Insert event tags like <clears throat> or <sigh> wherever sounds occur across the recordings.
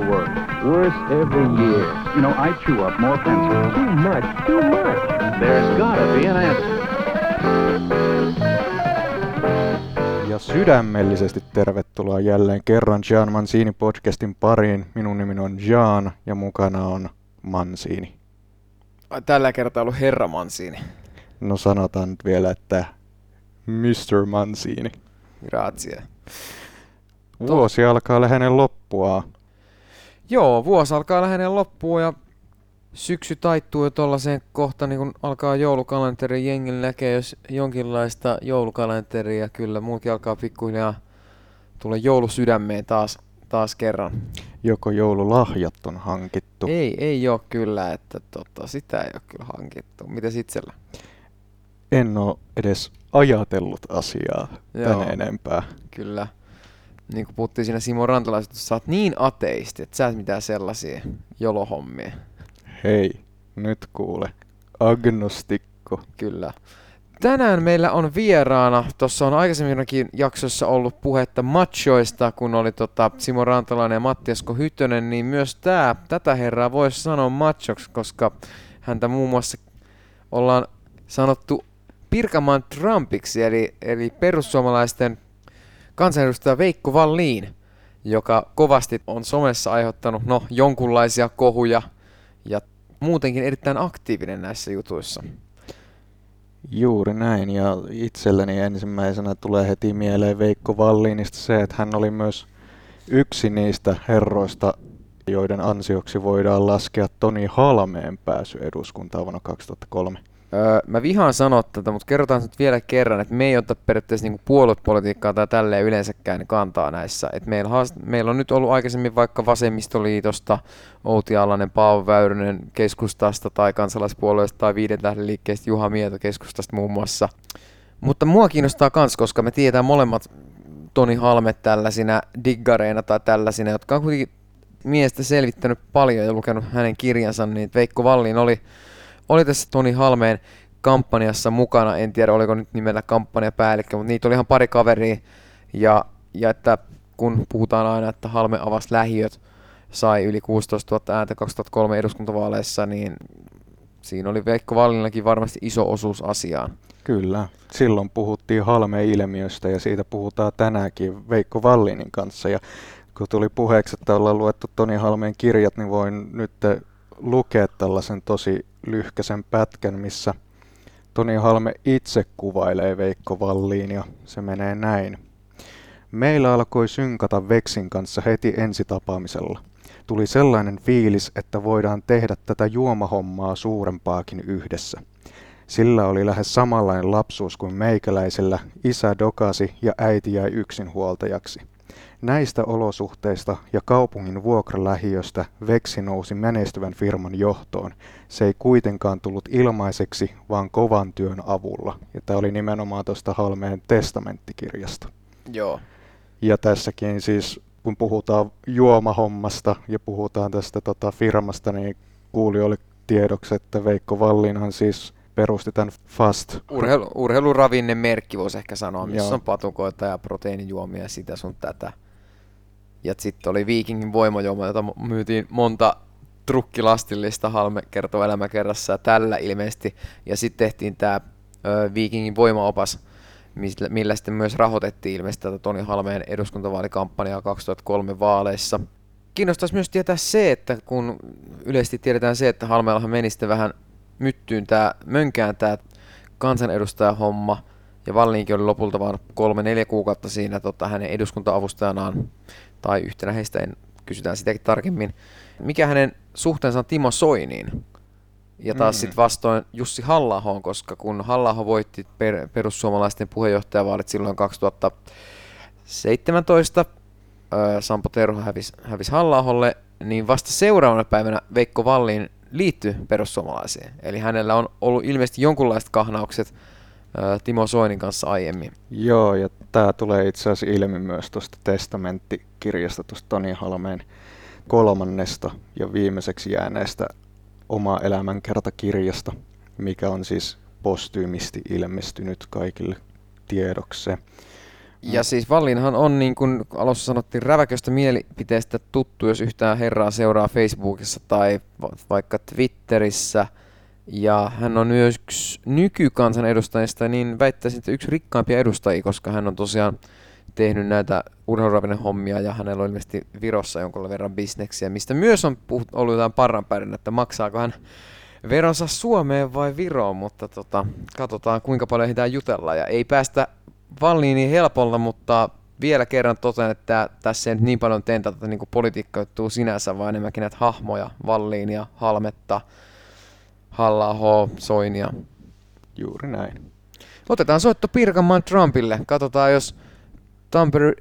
worst. Worse every year. You know, I chew up more pencils. Too much, too much. There's gotta be an answer. Ja sydämellisesti tervetuloa jälleen kerran Jean Mancini podcastin pariin. Minun nimeni on Jean ja mukana on Mansini. Ai, Tällä kertaa ollut herra Mansini. No sanotaan nyt vielä, että Mr. Mancini. Grazie. Vuosi alkaa lähenen loppua. Joo, vuosi alkaa lähenee loppuun ja syksy taittuu jo tollaiseen kohta, niin kun alkaa joulukalenteri, jengi näkee jos jonkinlaista joulukalenteria, kyllä muutkin alkaa pikkuhiljaa tulla joulusydämeen taas, taas kerran. Joko joululahjat on hankittu? Ei, ei ole kyllä, että tota, sitä ei ole kyllä hankittu. Mitäs itsellä? En ole edes ajatellut asiaa Joo. tän enempää. Kyllä. Niin kuin puhuttiin siinä Simo Rantalaisesta, että sä oot niin ateisti, että sä et mitään sellaisia jolohommia. Hei, nyt kuule. Agnostikko. Kyllä. Tänään meillä on vieraana, tuossa on aikaisemminkin jaksossa ollut puhetta machoista, kun oli tota Simo Rantalainen ja Matti Esko Hyttönen, niin myös tää, tätä herraa voisi sanoa machoksi, koska häntä muun muassa ollaan sanottu Pirkaman Trumpiksi, eli, eli perussuomalaisten kansanedustaja Veikko Valliin, joka kovasti on somessa aiheuttanut no, jonkunlaisia kohuja ja muutenkin erittäin aktiivinen näissä jutuissa. Juuri näin, ja itselleni ensimmäisenä tulee heti mieleen Veikko Valliinista se, että hän oli myös yksi niistä herroista, joiden ansioksi voidaan laskea Toni Halmeen pääsy eduskuntaan vuonna 2003. Öö, mä vihaan sanoa tätä, mutta kerrotaan nyt vielä kerran, että me ei ota periaatteessa niinku puoluepolitiikkaa tai tälleen yleensäkään kantaa näissä. Et meillä, haast- meillä on nyt ollut aikaisemmin vaikka Vasemmistoliitosta, Outi Allanen, Paavo Väyrynen keskustasta tai kansalaispuolueesta tai Viiden tähden liikkeestä Juha Mieto keskustasta muun muassa. Mutta mua kiinnostaa kans, koska me tiedetään molemmat Toni Halmet tällaisina diggareina tai tällaisina, jotka on kuitenkin miestä selvittänyt paljon ja lukenut hänen kirjansa, niin Veikko Vallin oli oli tässä Toni Halmeen kampanjassa mukana, en tiedä oliko nyt nimellä kampanjapäällikkö, mutta niitä oli ihan pari kaveria, ja, ja että kun puhutaan aina, että Halme avasi lähiöt, sai yli 16 000 ääntä 2003 eduskuntavaaleissa, niin siinä oli Veikko Vallillakin varmasti iso osuus asiaan. Kyllä, silloin puhuttiin Halme-ilmiöstä ja siitä puhutaan tänäänkin Veikko Vallinin kanssa. Ja kun tuli puheeksi, että ollaan luettu Toni Halmeen kirjat, niin voin nyt lukea tällaisen tosi lyhkäisen pätkän, missä Toni Halme itse kuvailee Veikko Valliin ja se menee näin. Meillä alkoi synkata Veksin kanssa heti ensitapaamisella. Tuli sellainen fiilis, että voidaan tehdä tätä juomahommaa suurempaakin yhdessä. Sillä oli lähes samanlainen lapsuus kuin meikäläisellä, isä dokasi ja äiti jäi yksinhuoltajaksi. Näistä olosuhteista ja kaupungin vuokralähiöstä Veksi nousi menestyvän firman johtoon. Se ei kuitenkaan tullut ilmaiseksi, vaan kovan työn avulla. Ja tämä oli nimenomaan tuosta Halmeen testamenttikirjasta. Joo. Ja tässäkin siis, kun puhutaan juomahommasta ja puhutaan tästä tota firmasta, niin kuulijoille tiedoksi, että Veikko Vallinhan siis perusti tämän Fast. Urheilu, urheiluravinne merkki voisi ehkä sanoa, missä Joo. on patukoita ja proteiinijuomia, sitä sun tätä. Ja sitten oli Vikingin voimajuoma, jota myytiin monta trukkilastillista Halme kertoo elämäkerrassa tällä ilmeisesti. Ja sitten tehtiin tämä Vikingin voimaopas, millä, millä sitten myös rahoitettiin ilmeisesti tätä Toni Halmeen eduskuntavaalikampanjaa 2003 vaaleissa. Kiinnostaisi myös tietää se, että kun yleisesti tiedetään se, että Halmeellahan meni sitten vähän myttyyn tää, mönkään tämä kansanedustajahomma, ja Valliinkin oli lopulta vain kolme-neljä kuukautta siinä tota, hänen eduskunta-avustajanaan, tai yhtenä heistä, en kysytään sitäkin tarkemmin. Mikä hänen suhteensa on Timo Soiniin? Ja taas Mm. sitten vastoin Jussi halla koska kun halla voitti per, perussuomalaisten puheenjohtajavaalit silloin 2017, öö, Sampo Terho hävisi hävis halla niin vasta seuraavana päivänä Veikko Vallin liittyi perussuomalaisiin. Eli hänellä on ollut ilmeisesti jonkunlaiset kahnaukset öö, Timo Soinin kanssa aiemmin. Joo, ja tämä tulee itse asiassa ilmi myös tuosta testamenttikirjasta, tuosta Toni Halmeen kolmannesta ja viimeiseksi jääneestä oma elämänkertakirjasta, mikä on siis postyymisti ilmestynyt kaikille tiedokseen. Ja siis Vallinhan on niin kuin alussa sanottiin räväköstä mielipiteestä tuttu, jos yhtään herraa seuraa Facebookissa tai vaikka Twitterissä. Ja hän on myös yksi nykykansan edustajista, niin väittäisin, että yksi rikkaimpia edustajia, koska hän on tosiaan tehnyt näitä urheiluravinen hommia ja hänellä on ilmeisesti Virossa jonkun verran bisneksiä, mistä myös on puhut, ollut jotain parranpärin, että maksaako hän veronsa Suomeen vai Viroon, mutta tota, katsotaan kuinka paljon ehditään jutella ja ei päästä Valliini helpolla, mutta vielä kerran totean, että tässä ei nyt niin paljon tentata niin politiikka juttuu sinänsä, vaan enemmänkin näitä hahmoja, Valliinia, Halmetta, halla Soinia. Juuri näin. Otetaan soitto Pirkanmaan Trumpille. Katsotaan, jos Tampere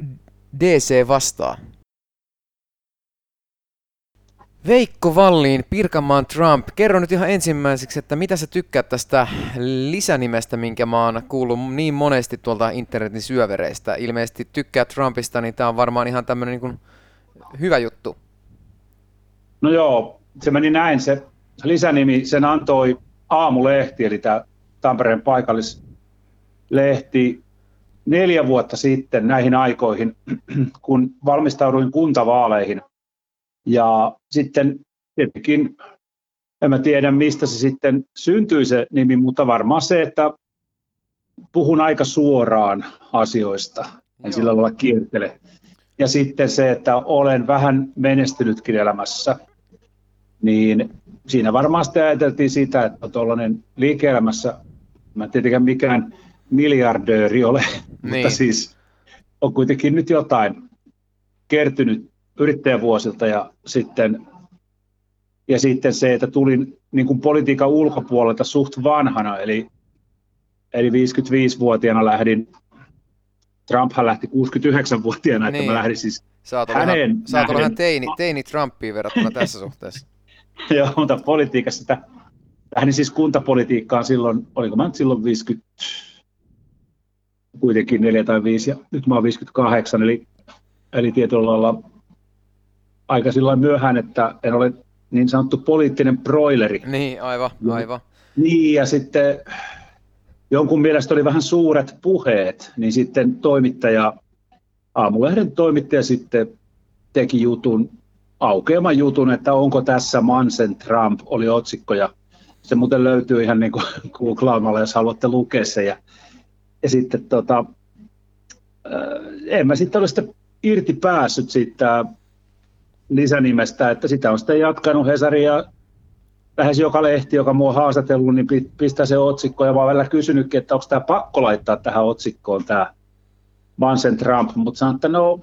DC vastaa. Veikko Valliin, Pirkanmaan Trump, kerro nyt ihan ensimmäiseksi, että mitä sä tykkäät tästä lisänimestä, minkä mä oon kuullut niin monesti tuolta internetin syövereistä. Ilmeisesti tykkää Trumpista, niin tää on varmaan ihan tämmönen niin hyvä juttu. No joo, se meni näin. Se lisänimi, sen antoi Aamulehti, eli tämä Tampereen paikallislehti neljä vuotta sitten näihin aikoihin, <clears throat> kun valmistauduin kuntavaaleihin. Ja sitten tietenkin, en mä tiedä mistä se sitten syntyi se nimi, mutta varmaan se, että puhun aika suoraan asioista, en Joo. sillä lailla kiertele. Ja sitten se, että olen vähän menestynytkin elämässä, niin siinä varmaan sitten ajateltiin sitä, että tuollainen liike-elämässä, mä en tietenkään mikään miljardööri ole, <laughs> niin. mutta siis on kuitenkin nyt jotain kertynyt yrittäjävuosilta ja sitten, ja sitten se, että tulin niin kuin politiikan ulkopuolelta suht vanhana, eli, eli 55-vuotiaana lähdin, Trumphan lähti 69-vuotiaana, niin. että mä lähdin siis Saat hänen ihan, ihan teini, teini Trumpiin verrattuna tässä suhteessa. <laughs> Joo, mutta politiikassa sitä, lähdin siis kuntapolitiikkaan silloin, oliko mä nyt silloin 50, kuitenkin 4 tai 5 ja nyt mä oon 58, eli, eli tietyllä lailla aika sillä myöhään, että en ole niin sanottu poliittinen broileri. Niin, aivan, aivan. Niin, ja sitten jonkun mielestä oli vähän suuret puheet, niin sitten toimittaja, aamulehden toimittaja sitten teki jutun, aukeaman jutun, että onko tässä Mansen Trump, oli otsikko, ja se muuten löytyy ihan niin kuin <laughs> googlaamalla, jos haluatte lukea se, ja ja sitten tota, en mä sitten ole sitten irti päässyt siitä lisänimestä, että sitä on sitten jatkanut Hesari ja lähes joka lehti, joka mua on haastatellut, niin pistää se otsikko ja mä oon välillä kysynytkin, että onko tämä pakko laittaa tähän otsikkoon tämä Mansen Trump, mutta sanon, että no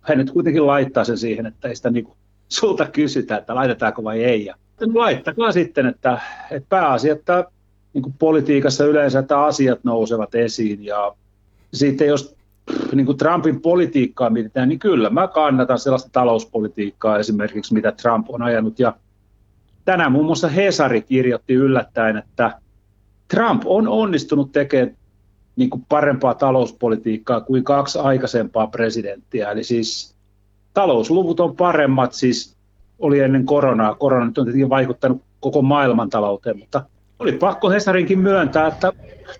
hän nyt kuitenkin laittaa sen siihen, että ei sitä niinku sulta kysytä, että laitetaanko vai ei. Ja laittakaa sitten, että, että pääasia, että niin kuin politiikassa yleensä, että asiat nousevat esiin ja sitten jos niin kuin Trumpin politiikkaa mietitään, niin kyllä mä kannatan sellaista talouspolitiikkaa esimerkiksi, mitä Trump on ajanut. Ja tänään muun muassa Hesari kirjoitti yllättäen, että Trump on onnistunut tekemään niin kuin parempaa talouspolitiikkaa kuin kaksi aikaisempaa presidenttiä. Eli siis talousluvut on paremmat, siis oli ennen koronaa. Korona on tietenkin vaikuttanut koko maailmantalouteen, mutta oli pakko Hesarinkin myöntää, että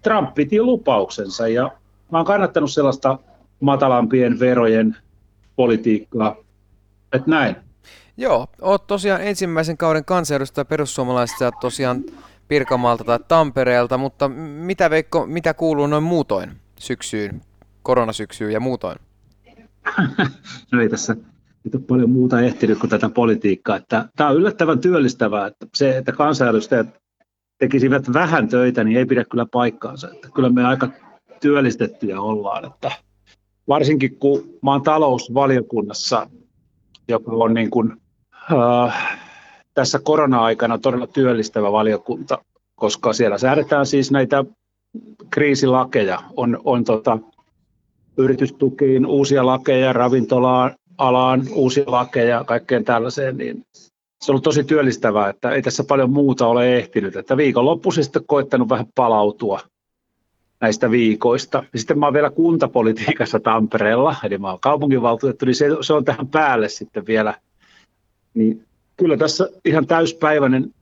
Trump piti lupauksensa ja mä oon kannattanut sellaista matalampien verojen politiikkaa. Että näin. Joo, oot tosiaan ensimmäisen kauden kansanedustaja perussuomalaisista tosiaan Pirkanmaalta tai Tampereelta, mutta mitä Veikko, mitä kuuluu noin muutoin syksyyn, koronasyksyyn ja muutoin? <laughs> no ei tässä ei ole paljon muuta ehtinyt kuin tätä politiikkaa. tämä on yllättävän työllistävää, että se, että kansanedustajat tekisivät vähän töitä, niin ei pidä kyllä paikkaansa. Että kyllä me aika työllistettyjä ollaan. Että varsinkin kun mä oon talousvaliokunnassa, joka on niin kuin, äh, tässä korona-aikana todella työllistävä valiokunta, koska siellä säädetään siis näitä kriisilakeja. On, on tota, yritystukiin uusia lakeja, ravintolaan alaan uusia lakeja, kaikkeen tällaiseen, niin se on ollut tosi työllistävää, että ei tässä paljon muuta ole ehtinyt. Että viikonloppuisin sitten koittanut vähän palautua näistä viikoista. Ja sitten mä oon vielä kuntapolitiikassa Tampereella, eli mä oon kaupunginvaltuutettu, niin se, se on tähän päälle sitten vielä. Niin kyllä tässä ihan täyspäiväinen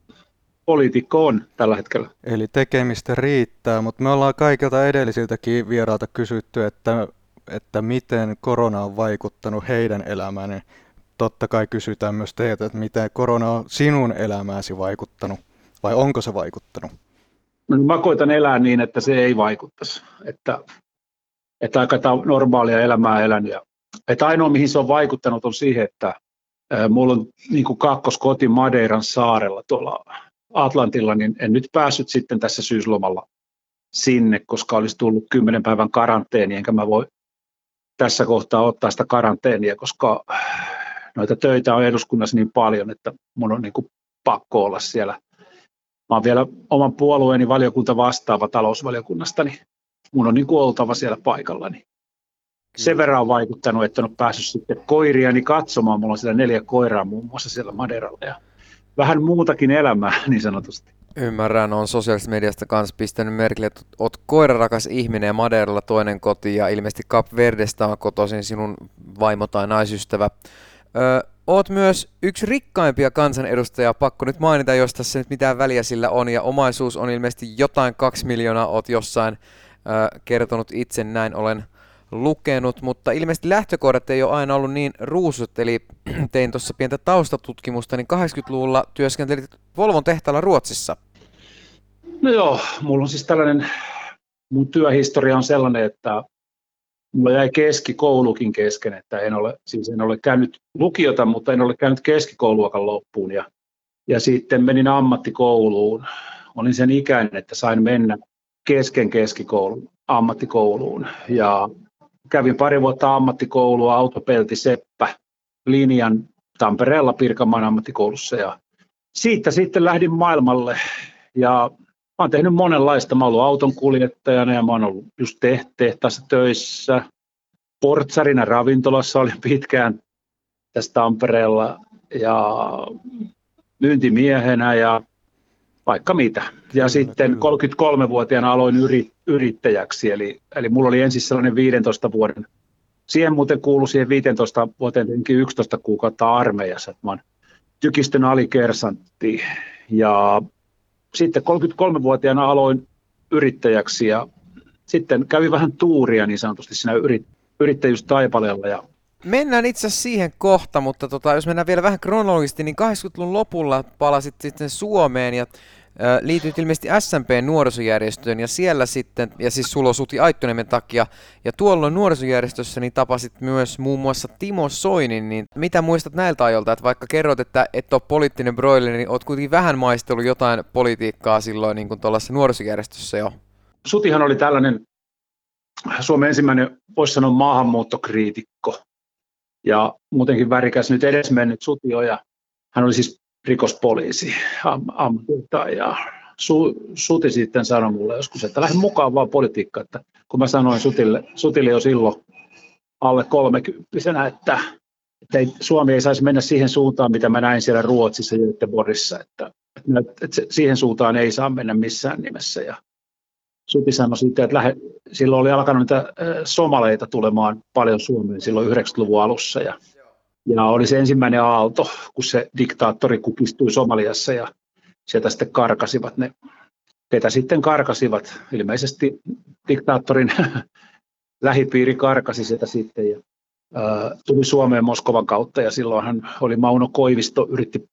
poliitikko on tällä hetkellä. Eli tekemistä riittää, mutta me ollaan kaikilta edellisiltäkin vieraalta kysytty, että että miten korona on vaikuttanut heidän elämään, totta kai kysytään myös teiltä, että miten korona on sinun elämääsi vaikuttanut, vai onko se vaikuttanut? No, mä koitan elää niin, että se ei vaikuttaisi. Että, että aika normaalia elämää elänyt. Ja, että ainoa, mihin se on vaikuttanut, on siihen, että ää, mulla on niin kakkoskoti Madeiran saarella tuolla Atlantilla, niin en nyt päässyt sitten tässä syyslomalla sinne, koska olisi tullut kymmenen päivän karanteeni, enkä mä voi tässä kohtaa ottaa sitä karanteenia, koska noita töitä on eduskunnassa niin paljon, että mun on niin kuin pakko olla siellä. Mä oon vielä oman puolueeni valiokunta vastaava talousvaliokunnasta, niin mun on niin kuin oltava siellä paikalla. Niin sen verran on vaikuttanut, että on päässyt sitten koiriani katsomaan. Mulla on siellä neljä koiraa muun muassa siellä Maderalla ja vähän muutakin elämää <laughs> niin sanotusti. Ymmärrän, on sosiaalisesta mediasta kanssa pistänyt merkille, että oot koirarakas ihminen ja Maderalla toinen koti ja ilmeisesti Cap Verdestä on kotoisin sinun vaimo tai naisystävä. Öö, oot myös yksi rikkaimpia kansanedustajia, pakko nyt mainita, jos tässä nyt mitään väliä sillä on, ja omaisuus on ilmeisesti jotain kaksi miljoonaa, oot jossain öö, kertonut itse, näin olen lukenut, mutta ilmeisesti lähtökohdat ei ole aina ollut niin ruusut, eli <clears throat> tein tuossa pientä taustatutkimusta, niin 80-luvulla työskentelit Volvon tehtaalla Ruotsissa. No joo, mulla on siis tällainen, mun työhistoria on sellainen, että mulla jäi keskikoulukin kesken, että en ole, siis en ole käynyt lukiota, mutta en ole käynyt keskikouluakaan loppuun. Ja, ja sitten menin ammattikouluun. Olin sen ikäinen, että sain mennä kesken keskikoulun ammattikouluun. Ja kävin pari vuotta ammattikoulua, autopelti Seppä linjan Tampereella Pirkanmaan ammattikoulussa. Ja siitä sitten lähdin maailmalle. Ja Mä oon tehnyt monenlaista. Mä oon ollut auton kuljettajana ja mä oon ollut just tehtaassa töissä. Portsarina ravintolassa olin pitkään tässä Tampereella ja myyntimiehenä ja vaikka mitä. Ja sitten kyllä. 33-vuotiaana aloin yri, yrittäjäksi, eli, eli mulla oli ensin sellainen 15 vuoden, siihen muuten kuului siihen 15 vuoteen 11 kuukautta armeijassa, että mä oon tykistön alikersantti ja sitten 33-vuotiaana aloin yrittäjäksi ja sitten kävi vähän tuuria niin sanotusti siinä yrit, yrittäjyystaipaleella. Ja... Mennään itse asiassa siihen kohta, mutta tota, jos mennään vielä vähän kronologisesti, niin 80-luvun lopulla palasit sitten Suomeen ja liityit ilmeisesti SMP-nuorisojärjestöön ja siellä sitten, ja siis sulla Suti Aittoniemen takia, ja tuolloin nuorisojärjestössä niin tapasit myös muun muassa Timo Soinin, niin mitä muistat näiltä ajoilta, että vaikka kerrot, että et ole poliittinen broileri, niin oot kuitenkin vähän maistellut jotain politiikkaa silloin niin kuin tuollaisessa nuorisojärjestössä jo? Sutihan oli tällainen Suomen ensimmäinen, voisi sanoa, maahanmuuttokriitikko, ja muutenkin värikäs nyt edesmennyt Sutio, ja hän oli siis rikospoliisi am, ammatiltaan ja Su, Suti sitten sanoi mulle joskus, että lähde mukaan vaan politiikkaan, että kun mä sanoin Sutille, Sutille jo silloin alle kolmekymppisenä, että, että ei, Suomi ei saisi mennä siihen suuntaan, mitä mä näin siellä Ruotsissa Göteborgissa, että, että, että siihen suuntaan ei saa mennä missään nimessä. Ja Suti sanoi sitten, että lähde, silloin oli alkanut niitä somaleita tulemaan paljon Suomeen silloin 90-luvun alussa ja ja oli se ensimmäinen aalto, kun se diktaattori kukistui Somaliassa ja sieltä sitten karkasivat ne, ketä sitten karkasivat. Ilmeisesti diktaattorin <laughs> lähipiiri karkasi sieltä sitten ja tuli Suomeen Moskovan kautta ja silloin hän oli Mauno Koivisto, yritti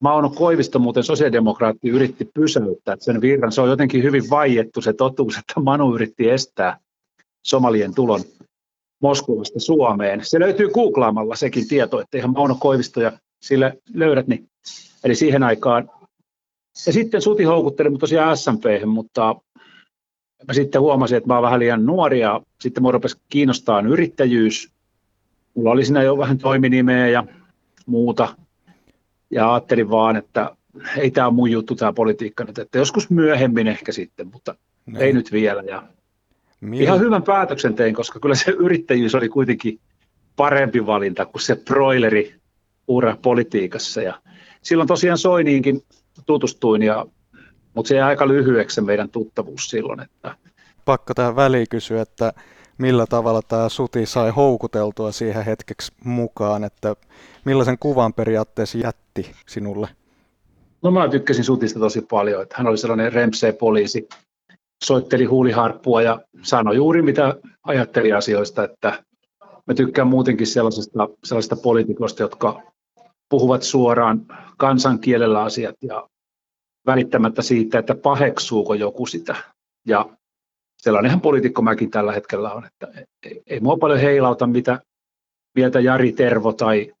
Mauno Koivisto muuten sosiaalidemokraatti yritti pysäyttää sen virran. Se on jotenkin hyvin vaiettu se totuus, että Manu yritti estää somalien tulon Moskovasta Suomeen. Se löytyy googlaamalla sekin tieto, että ihan Mauno Koivisto ja sille löydät. Niin. Eli siihen aikaan. Ja sitten Suti houkutteli mut tosiaan SMP, mutta mä sitten huomasin, että mä oon vähän liian nuori ja sitten mua rupesi kiinnostaa yrittäjyys. Mulla oli siinä jo vähän toiminimeä ja muuta. Ja ajattelin vaan, että ei tämä ole mun juttu tämä politiikka nyt, että joskus myöhemmin ehkä sitten, mutta ne. ei nyt vielä. Ja Mil... Ihan hyvän päätöksen tein, koska kyllä se yrittäjyys oli kuitenkin parempi valinta kuin se broileri ura politiikassa. Ja silloin tosiaan Soiniinkin tutustuin, ja, mutta se jäi aika lyhyeksi meidän tuttavuus silloin. Että... Pakko tähän väliin kysyä, että millä tavalla tämä Suti sai houkuteltua siihen hetkeksi mukaan, että millaisen kuvan periaatteessa jätti sinulle? No mä tykkäsin Sutista tosi paljon, että hän oli sellainen rempsee poliisi, soitteli huuliharppua ja sanoi juuri mitä ajatteli asioista, että mä tykkään muutenkin sellaisista, sellaisista poliitikoista, jotka puhuvat suoraan kansankielellä asiat ja välittämättä siitä, että paheksuuko joku sitä. Ja sellainenhan poliitikko mäkin tällä hetkellä on, että ei, ei mua paljon heilauta, mitä mieltä Jari Tervo tai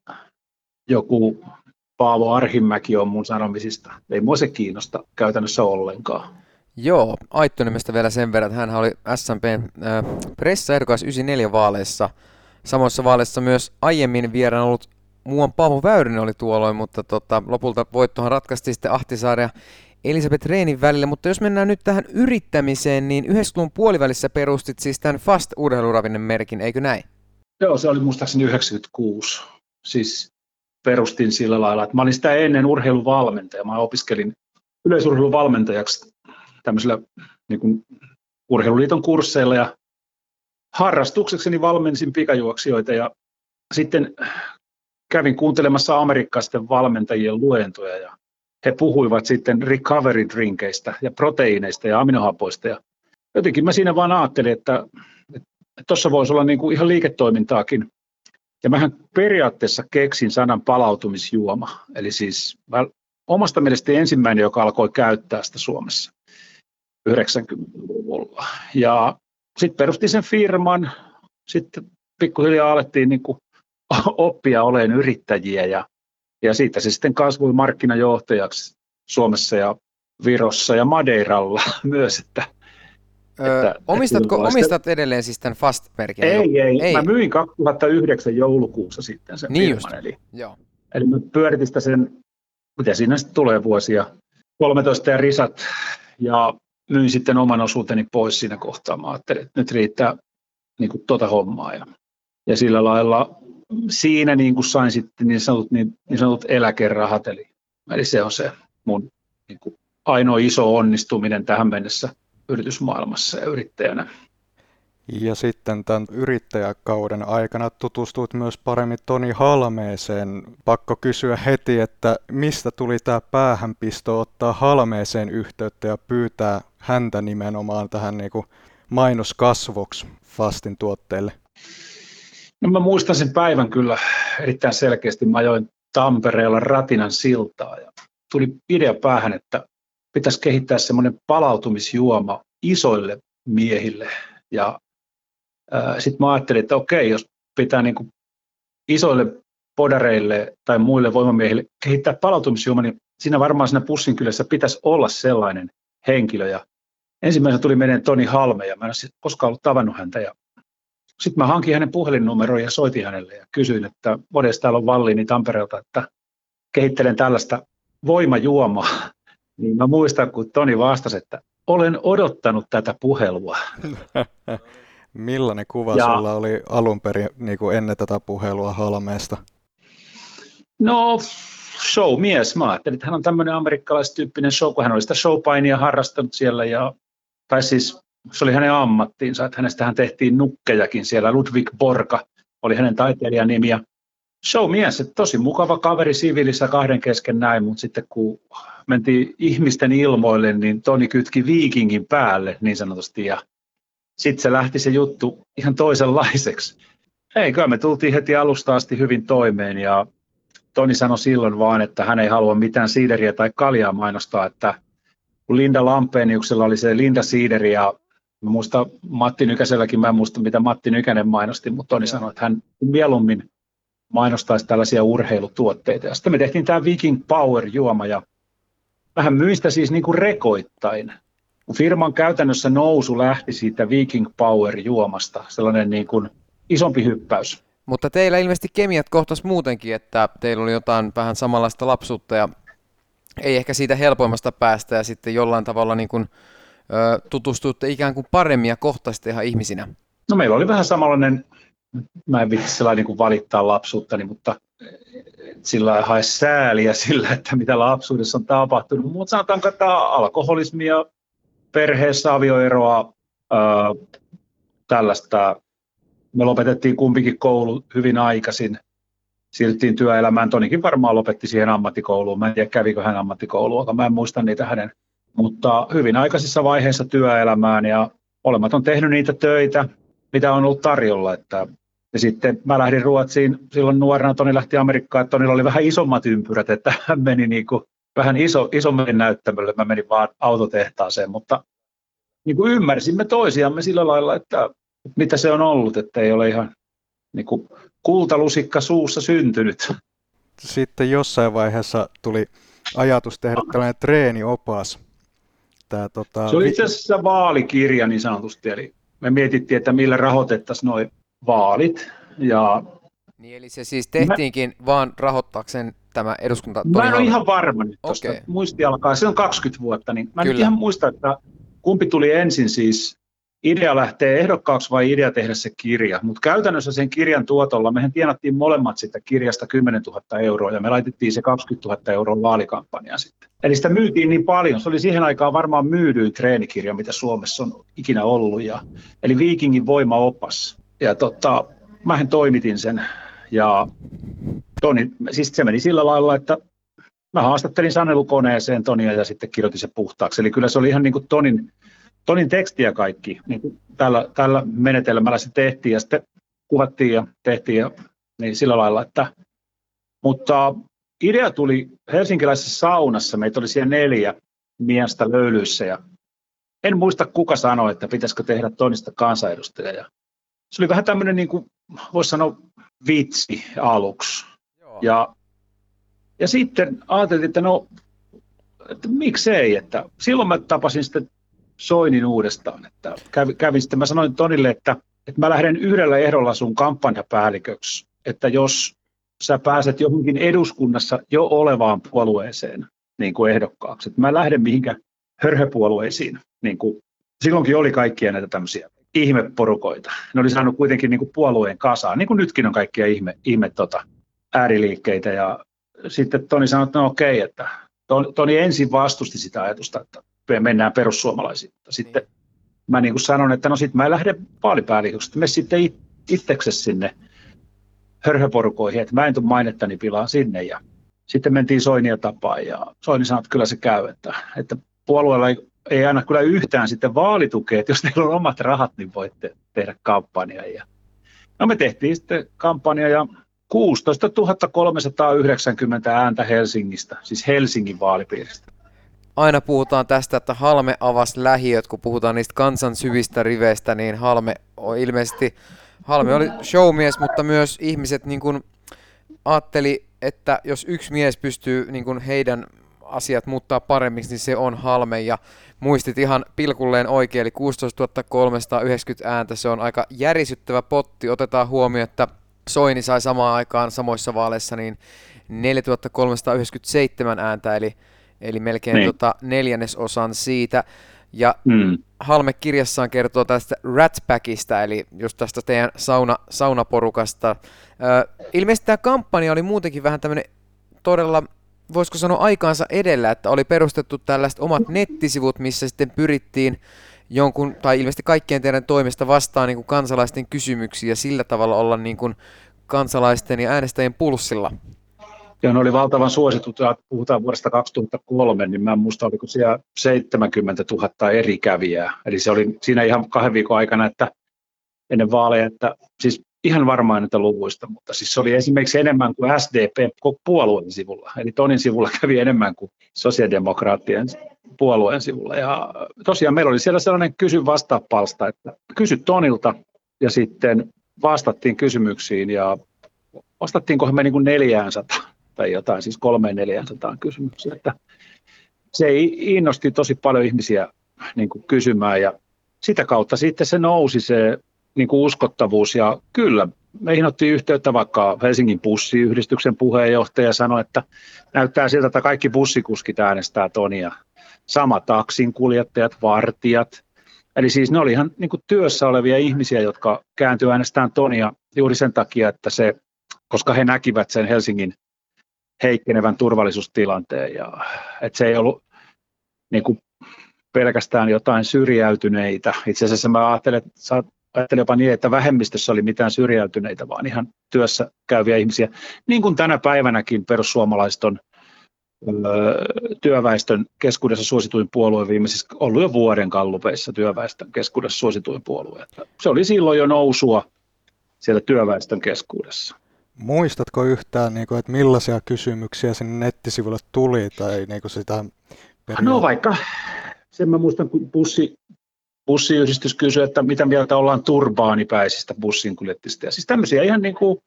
joku Paavo Arhimäki on mun sanomisista. Ei mua se kiinnosta käytännössä ollenkaan. Joo, Aittonimestä vielä sen verran, että hän oli SMPn äh, pressaehdokas 94 vaaleissa. Samoissa vaaleissa myös aiemmin vieraan ollut muuan Paavo Väyrynen oli tuolloin, mutta tota, lopulta voittohan ratkaistiin sitten Ahtisaari ja Elisabeth Reenin välillä. Mutta jos mennään nyt tähän yrittämiseen, niin 90-luvun puolivälissä perustit siis tämän Fast urheiluravinen merkin, eikö näin? Joo, se oli muistaakseni 96. Siis perustin sillä lailla, että mä olin sitä ennen urheiluvalmentaja. Mä opiskelin yleisurheiluvalmentajaksi tämmöisellä niin kuin urheiluliiton kursseilla ja harrastuksekseni valmensin pikajuoksijoita ja sitten kävin kuuntelemassa amerikkalaisten valmentajien luentoja ja he puhuivat sitten recovery drinkeistä ja proteiineista ja aminohapoista ja jotenkin mä siinä vaan ajattelin, että tuossa voisi olla niin kuin ihan liiketoimintaakin. Ja mähän periaatteessa keksin sanan palautumisjuoma, eli siis mä omasta mielestäni ensimmäinen, joka alkoi käyttää sitä Suomessa 90-luvulla. Ja sitten perustin sen firman, sitten pikkuhiljaa alettiin niin kuin <laughs> oppia oleen yrittäjiä ja, ja siitä se sitten kasvoi markkinajohtajaksi Suomessa ja Virossa ja Madeiralla <laughs> myös, että Öö, että, omistatko, että omistat edelleen siis tämän Fast-merkin? Ei, ei, ei. Mä myin 2009 joulukuussa sitten sen niin firman. Eli, Joo. eli mä pyöritin sitä sen, mitä siinä sitten tulee vuosia, 13 ja risat, ja myin sitten oman osuuteni pois siinä kohtaa. Mä ajattelin, että nyt riittää niin kuin tota hommaa. Ja, ja sillä lailla siinä niin kuin sain sitten niin sanotut, niin, niin sanotut eläkerahat, eli, eli se on se mun niin kuin ainoa iso onnistuminen tähän mennessä yritysmaailmassa ja yrittäjänä. Ja sitten tämän yrittäjäkauden aikana tutustuit myös paremmin Toni Halmeeseen. Pakko kysyä heti, että mistä tuli tämä päähänpisto ottaa Halmeeseen yhteyttä ja pyytää häntä nimenomaan tähän niin kuin mainoskasvoksi Fastin tuotteille? No mä muistan sen päivän kyllä erittäin selkeästi. Mä ajoin Tampereella Ratinan siltaa ja tuli idea päähän, että pitäisi kehittää semmoinen palautumisjuoma isoille miehille. Ja sitten mä ajattelin, että okei, jos pitää niin kuin isoille podareille tai muille voimamiehille kehittää palautumisjuoma, niin siinä varmaan siinä pussin kylässä pitäisi olla sellainen henkilö. Ja ensimmäisenä tuli meidän Toni Halme, ja mä en ole koskaan ollut tavannut häntä. Ja sitten mä hankin hänen puhelinnumeron ja soitin hänelle ja kysyin, että modesta täällä on Valliini Tampereelta, että kehittelen tällaista voimajuomaa. <laughs> Niin mä muistan, kun Toni vastasi, että olen odottanut tätä puhelua. <laughs> Millainen kuva ja, sulla oli alun perin niin kuin ennen tätä puhelua Halmeesta? No, showmies. Mä ajattelin, että hän on tämmöinen amerikkalaistyyppinen show, kun hän oli sitä showpainia harrastanut siellä. Ja, tai siis se oli hänen ammattiinsa, että hänestähän tehtiin nukkejakin siellä. Ludwig Borka oli hänen taiteilijan nimi. Ja showmies, että tosi mukava kaveri siviilissä kahden kesken näin, mutta sitten kun mentiin ihmisten ilmoille, niin Toni kytki viikingin päälle niin sanotusti ja sitten se lähti se juttu ihan toisenlaiseksi. Ei, kyllä me tultiin heti alusta asti hyvin toimeen ja Toni sanoi silloin vaan, että hän ei halua mitään siideriä tai kaljaa mainostaa, että kun Linda Lampeeniuksella oli se Linda Siideri ja mä muistan Matti Nykäselläkin, mä en muista mitä Matti Nykänen mainosti, mutta Toni sanoi, että hän mieluummin mainostaisi tällaisia urheilutuotteita. Ja sitten me tehtiin tämä Viking Power juoma ja vähän myin sitä siis niin kuin rekoittain. Firman käytännössä nousu lähti siitä Viking Power juomasta, sellainen niin kuin isompi hyppäys. Mutta teillä ilmeisesti kemiat kohtas muutenkin, että teillä oli jotain vähän samanlaista lapsuutta ja ei ehkä siitä helpoimmasta päästä ja sitten jollain tavalla niin kuin, ö, tutustuitte ikään kuin paremmin ja kohtasitte ihan ihmisinä. No meillä oli vähän samanlainen, mä en vitsi sellainen niin kuin valittaa lapsuuttani, mutta sillä hae sääliä sillä, että mitä lapsuudessa on tapahtunut. Mutta sanotaanko, että alkoholismia, perheessä avioeroa, ää, tällaista. Me lopetettiin kumpikin koulu hyvin aikaisin. Siirryttiin työelämään. Tonikin varmaan lopetti siihen ammattikouluun. Mä en tiedä, kävikö hän ammattikouluun, mutta mä en muista niitä hänen mutta hyvin aikaisessa vaiheessa työelämään ja olemat on tehnyt niitä töitä, mitä on ollut tarjolla. Että, ja sitten mä lähdin Ruotsiin silloin nuorena, Toni lähti Amerikkaan, että Tonilla oli vähän isommat ympyrät, että hän meni niin kuin vähän iso, isommin näyttämölle, mä menin vaan autotehtaaseen, mutta niin kuin ymmärsimme toisiamme sillä lailla, että mitä se on ollut, että ei ole ihan niin kuin kultalusikka suussa syntynyt. Sitten jossain vaiheessa tuli ajatus tehdä tällainen treeniopas. Tämä, tota, se oli itse asiassa vaalikirja niin sanotusti, eli me mietittiin, että millä rahoitettaisiin nuo vaalit. Ja niin eli se siis tehtiinkin mä, vaan rahoittaakseen tämä eduskunta? Mä en ole ihan varma nyt tuosta okay. muisti alkaa, se on 20 vuotta, niin mä Kyllä. en ihan muista, että kumpi tuli ensin siis idea lähtee ehdokkaaksi vai idea tehdä se kirja. Mutta käytännössä sen kirjan tuotolla mehän tienattiin molemmat sitä kirjasta 10 000 euroa ja me laitettiin se 20 000 euroa vaalikampanjaan sitten. Eli sitä myytiin niin paljon. Se oli siihen aikaan varmaan myydyin treenikirja, mitä Suomessa on ikinä ollut. Ja, eli Viikingin voimaopas. Ja tota, mähän toimitin sen ja Toni, siis se meni sillä lailla, että mä haastattelin sanelukoneeseen Tonia ja sitten kirjoitin se puhtaaksi. Eli kyllä se oli ihan niin kuin Tonin Tonin tekstiä kaikki niin kuin tällä, tällä menetelmällä se tehtiin ja sitten kuvattiin ja tehtiin ja, niin sillä lailla, että mutta idea tuli helsinkiläisessä saunassa, meitä oli siellä neljä miestä löylyissä ja en muista kuka sanoi, että pitäisikö tehdä Tonista kansanedustaja. Ja se oli vähän tämmöinen, niin kuin, voisi sanoa, vitsi aluksi. Joo. Ja, ja sitten ajateltiin, että no, että miksei, että silloin mä tapasin sitten Soinin uudestaan. Että kävin, kävin sitten, mä sanoin Tonille, että, että mä lähden yhdellä ehdolla sun kampanjapäälliköksi, että jos sä pääset johonkin eduskunnassa jo olevaan puolueeseen niin kuin ehdokkaaksi, että mä lähden mihinkä hörhöpuolueisiin, niin kuin silloinkin oli kaikkia näitä tämmöisiä ihmeporukoita. Ne oli saanut kuitenkin niin kuin puolueen kasaan, niin kuin nytkin on kaikkia ihme, ihme tota, ääriliikkeitä. Ja sitten Toni sanoi, että no okei, että Toni ensin vastusti sitä ajatusta, että mennään perussuomalaisiin. Sitten niin. mä niin kuin sanon, että no sitten mä lähden vaalipäälliköksi, että me sitten itseksesi sinne hörhöporukoihin, että mä en tule mainettani pilaan sinne. Ja sitten mentiin Soinia tapaan ja Soini sanoi, että kyllä se käy, että, että puolueella ei, ei aina kyllä yhtään sitten vaalitukea, että jos teillä on omat rahat, niin voitte tehdä kampanjaa. Ja no me tehtiin sitten kampanja ja 16 390 ääntä Helsingistä, siis Helsingin vaalipiiristä aina puhutaan tästä, että Halme avasi lähiöt, kun puhutaan niistä kansan syvistä riveistä, niin Halme on ilmeisesti, Halme oli showmies, mutta myös ihmiset niin kuin ajatteli, että jos yksi mies pystyy niin kuin heidän asiat muuttaa paremmiksi, niin se on Halme ja muistit ihan pilkulleen oikein, eli 16 390 ääntä, se on aika järisyttävä potti, otetaan huomioon, että Soini sai samaan aikaan samoissa vaaleissa niin 4397 ääntä, eli eli melkein niin. tota neljännesosan siitä. Ja mm. Halme kirjassaan kertoo tästä Ratpackista, eli just tästä teidän sauna, saunaporukasta. Ö, ilmeisesti tämä kampanja oli muutenkin vähän tämmöinen todella, voisiko sanoa aikaansa edellä, että oli perustettu tällaiset omat nettisivut, missä sitten pyrittiin jonkun, tai ilmeisesti kaikkien teidän toimesta vastaan niin kuin kansalaisten kysymyksiä ja sillä tavalla olla niin kuin kansalaisten ja äänestäjien pulssilla. Ja ne oli valtavan suositut, puhutaan vuodesta 2003, niin mä en muista, oliko siellä 70 000 eri kävijää. Eli se oli siinä ihan kahden viikon aikana, että ennen vaaleja, että siis ihan varmaan näitä luvuista, mutta siis se oli esimerkiksi enemmän kuin SDP puolueen sivulla. Eli Tonin sivulla kävi enemmän kuin sosiaalidemokraattien puolueen sivulla. Ja tosiaan meillä oli siellä sellainen kysy palsta, että kysy Tonilta ja sitten vastattiin kysymyksiin ja vastattiinkohan me niin kuin 400 tai jotain, siis 300-400 kysymyksiä. Että se innosti tosi paljon ihmisiä niin kuin kysymään ja sitä kautta sitten se nousi se niin kuin uskottavuus ja kyllä meihin otti yhteyttä vaikka Helsingin bussiyhdistyksen puheenjohtaja sanoi, että näyttää siltä, että kaikki bussikuskit äänestää Tonia. Sama taksin kuljettajat, vartijat. Eli siis ne oli ihan niin kuin työssä olevia ihmisiä, jotka kääntyivät äänestämään Tonia juuri sen takia, että se, koska he näkivät sen Helsingin heikkenevän turvallisuustilanteen. Ja, että se ei ollut niin kuin pelkästään jotain syrjäytyneitä. Itse asiassa mä ajattelen, että ajattelin jopa niin, että vähemmistössä oli mitään syrjäytyneitä, vaan ihan työssä käyviä ihmisiä. Niin kuin tänä päivänäkin perussuomalaiset on työväestön keskuudessa suosituin puolue viimeisessä, ollut jo vuoden kallupeissa työväestön keskuudessa suosituin puolue. Se oli silloin jo nousua siellä työväestön keskuudessa. Muistatko yhtään, niin kuin, että millaisia kysymyksiä sinne nettisivuille tuli? Tai niin kuin sitä no vaikka, sen mä muistan, kun bussi, bussiyhdistys kysyi, että mitä mieltä ollaan turbaanipäisistä bussinkuljettista. Ja siis tämmöisiä ihan niin kuin,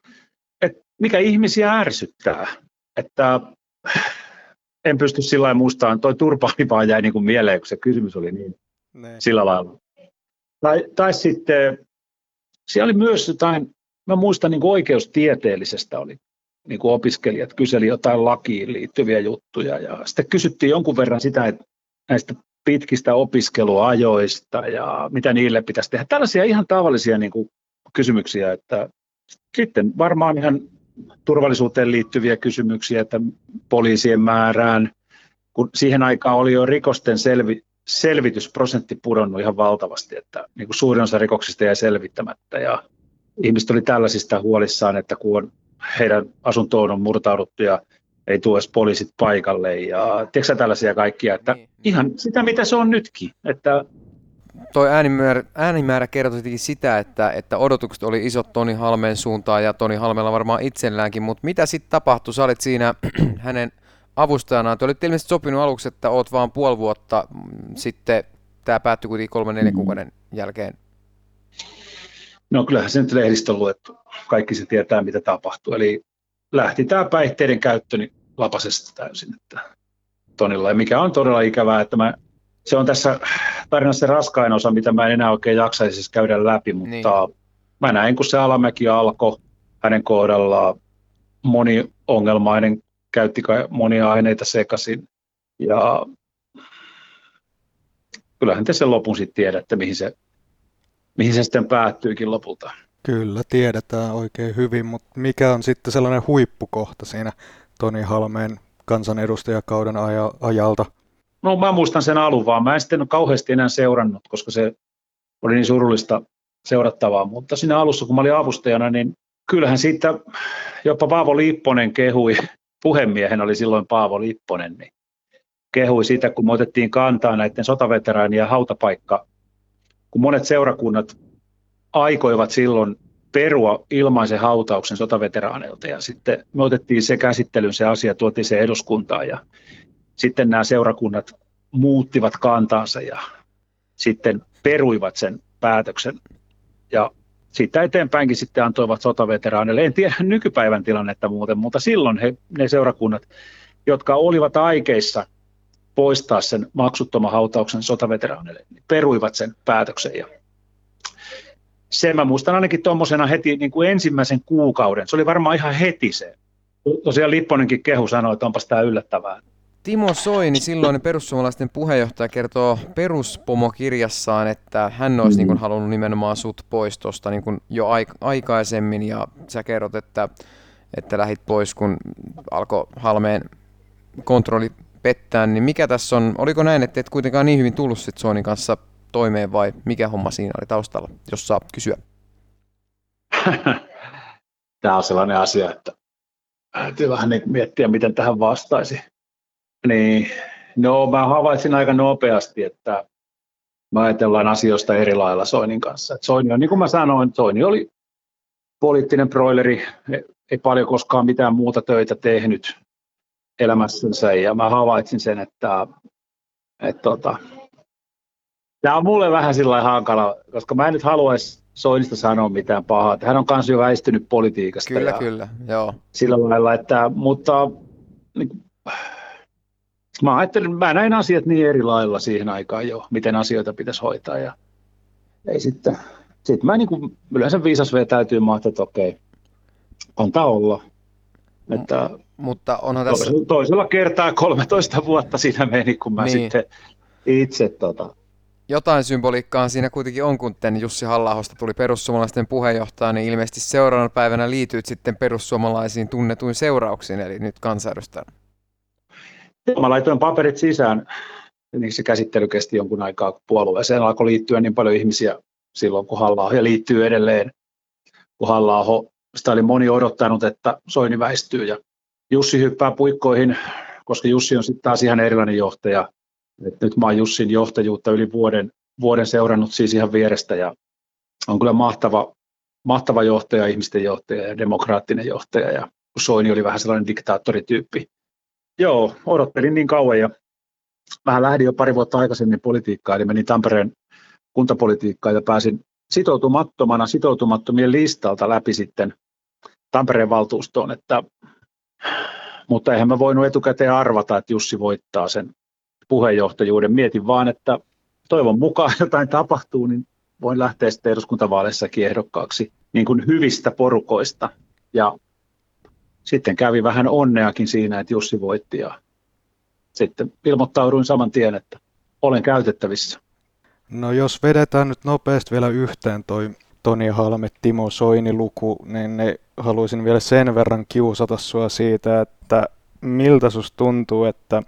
että mikä ihmisiä ärsyttää. Että en pysty sillä lailla muistamaan, toi turbaani vaan jäi niin kuin mieleen, kun se kysymys oli niin ne. sillä lailla. Tai, tai sitten siellä oli myös jotain, mä muistan niin kuin oikeustieteellisestä oli niin kuin opiskelijat kyseli jotain lakiin liittyviä juttuja ja sitten kysyttiin jonkun verran sitä, että näistä pitkistä opiskeluajoista ja mitä niille pitäisi tehdä. Tällaisia ihan tavallisia niin kuin kysymyksiä, että sitten varmaan ihan turvallisuuteen liittyviä kysymyksiä, että poliisien määrään, kun siihen aikaan oli jo rikosten selvi, selvitysprosentti pudonnut ihan valtavasti, että niin kuin suurin osa rikoksista jäi selvittämättä ja ihmiset oli tällaisista huolissaan, että kun on, heidän asuntoon on murtauduttu ja ei tule edes poliisit paikalle ja tiedätkö tällaisia kaikkia, että niin. ihan sitä mitä se on nytkin, että Toi äänimäärä, äänimäärä kertoi sitä, että, että odotukset oli isot Toni Halmeen suuntaan ja Toni Halmeella varmaan itselläänkin, mutta mitä sitten tapahtui? Sä olit siinä <clears throat> hänen avustajanaan. Te olitte ilmeisesti sopinut aluksi, että oot vaan puoli vuotta mm, sitten, tämä päättyi kuitenkin kolmen neljän kuukauden jälkeen. No kyllähän se nyt lehdistä on luettu. Kaikki se tietää, mitä tapahtuu. Eli lähti tämä päihteiden käyttö niin lapasesta täysin. Että Tonilla, ja mikä on todella ikävää, että mä, se on tässä tarinassa se raskain osa, mitä mä en enää oikein jaksaisi käydä läpi, mutta niin. mä näin, kun se alamäki alkoi hänen kohdallaan moniongelmainen käytti monia aineita sekaisin. Ja kyllähän te sen lopun sitten tiedätte, mihin se, mihin se sitten päättyykin lopulta. Kyllä, tiedetään oikein hyvin, mutta mikä on sitten sellainen huippukohta siinä Toni Halmeen kansanedustajakauden ajalta? No mä muistan sen alun vaan. Mä en sitten kauheasti enää seurannut, koska se oli niin surullista seurattavaa. Mutta siinä alussa, kun mä olin avustajana, niin kyllähän siitä jopa Paavo Lipponen kehui <laughs> puhemiehen oli silloin Paavo Lipponen, niin kehui sitä, kun me otettiin kantaa näiden sotaveteraanien hautapaikka, kun monet seurakunnat aikoivat silloin perua ilmaisen hautauksen sotaveteraaneilta ja sitten me otettiin se käsittelyyn se asia, tuotiin se eduskuntaan ja sitten nämä seurakunnat muuttivat kantaansa ja sitten peruivat sen päätöksen ja siitä eteenpäinkin sitten antoivat sotaveteraaneille. En tiedä nykypäivän tilannetta muuten, mutta silloin he, ne seurakunnat, jotka olivat aikeissa poistaa sen maksuttoman hautauksen sotaveteraaneille, niin peruivat sen päätöksen. Ja sen mä muistan ainakin tuommoisena heti niin kuin ensimmäisen kuukauden. Se oli varmaan ihan heti se. Tosiaan Lipponenkin kehu sanoi, että onpas tämä yllättävää. Timo Soini, silloin perussuomalaisten puheenjohtaja, kertoo peruspomokirjassaan, että hän olisi mm. niin kuin, halunnut nimenomaan sut pois tuosta niin jo aik- aikaisemmin ja sä kerrot, että, että lähit pois, kun alkoi Halmeen kontrolli pettää, niin mikä tässä on, oliko näin, että et kuitenkaan niin hyvin tullut sit Soinin kanssa toimeen vai mikä homma siinä oli taustalla, jos saa kysyä? <laughs> Tämä on sellainen asia, että täytyy vähän niin miettiä, miten tähän vastaisi. Niin, no mä havaitsin aika nopeasti, että mä ajatellaan asioista eri lailla Soinin kanssa. Et Soini on, niin kuin mä sanoin, Soini oli poliittinen broileri, ei paljon koskaan mitään muuta töitä tehnyt elämässänsä, ja mä havaitsin sen, että, että tota, tämä on mulle vähän sillä hankala, koska mä en nyt haluaisi Soinista sanoa mitään pahaa. Hän on myös jo väistynyt politiikasta. Kyllä, kyllä, joo. Sillä lailla, että, mutta niin, mä ajattelin, mä näin asiat niin eri lailla siihen aikaan jo, miten asioita pitäisi hoitaa ja ei sitten, sitten mä niin kuin, yleensä viisas täytyy mahtaa, että okei, antaa olla. Että mutta onhan tässä... Toisella, toisella kertaa 13 vuotta siinä meni, kun mä niin. sitten itse tota... Jotain symboliikkaa siinä kuitenkin on, kun Jussi halla tuli perussuomalaisten puheenjohtaja, niin ilmeisesti seuraavana päivänä liityit sitten perussuomalaisiin tunnetuin seurauksiin, eli nyt kansanedustajana. Mä laitoin paperit sisään, niin se käsittely kesti jonkun aikaa puolueeseen. Alkoi liittyä niin paljon ihmisiä silloin, kun halla ja liittyy edelleen, kun halla sitä oli moni odottanut, että Soini väistyy ja Jussi hyppää puikkoihin koska Jussi on sitten taas ihan erilainen johtaja. Et nyt mä oon Jussin johtajuutta yli vuoden, vuoden seurannut siis ihan vierestä ja on kyllä mahtava, mahtava johtaja, ihmisten johtaja ja demokraattinen johtaja ja Soini oli vähän sellainen diktaattorityyppi. Joo, odottelin niin kauan ja vähän lähdin jo pari vuotta aikaisemmin politiikkaan, eli menin Tampereen kuntapolitiikkaan ja pääsin sitoutumattomana sitoutumattomien listalta läpi sitten Tampereen valtuustoon, että, mutta eihän mä voinut etukäteen arvata, että Jussi voittaa sen puheenjohtajuuden. Mietin vaan, että toivon mukaan <laughs> jotain tapahtuu, niin voin lähteä sitten eduskuntavaaleissakin ehdokkaaksi niin kuin hyvistä porukoista. Ja sitten kävi vähän onneakin siinä, että Jussi voitti ja sitten ilmoittauduin saman tien, että olen käytettävissä. No jos vedetään nyt nopeasti vielä yhteen toi Toni Halme, Timo Soini luku, niin ne haluaisin vielä sen verran kiusata sua siitä, että miltä sus tuntuu, että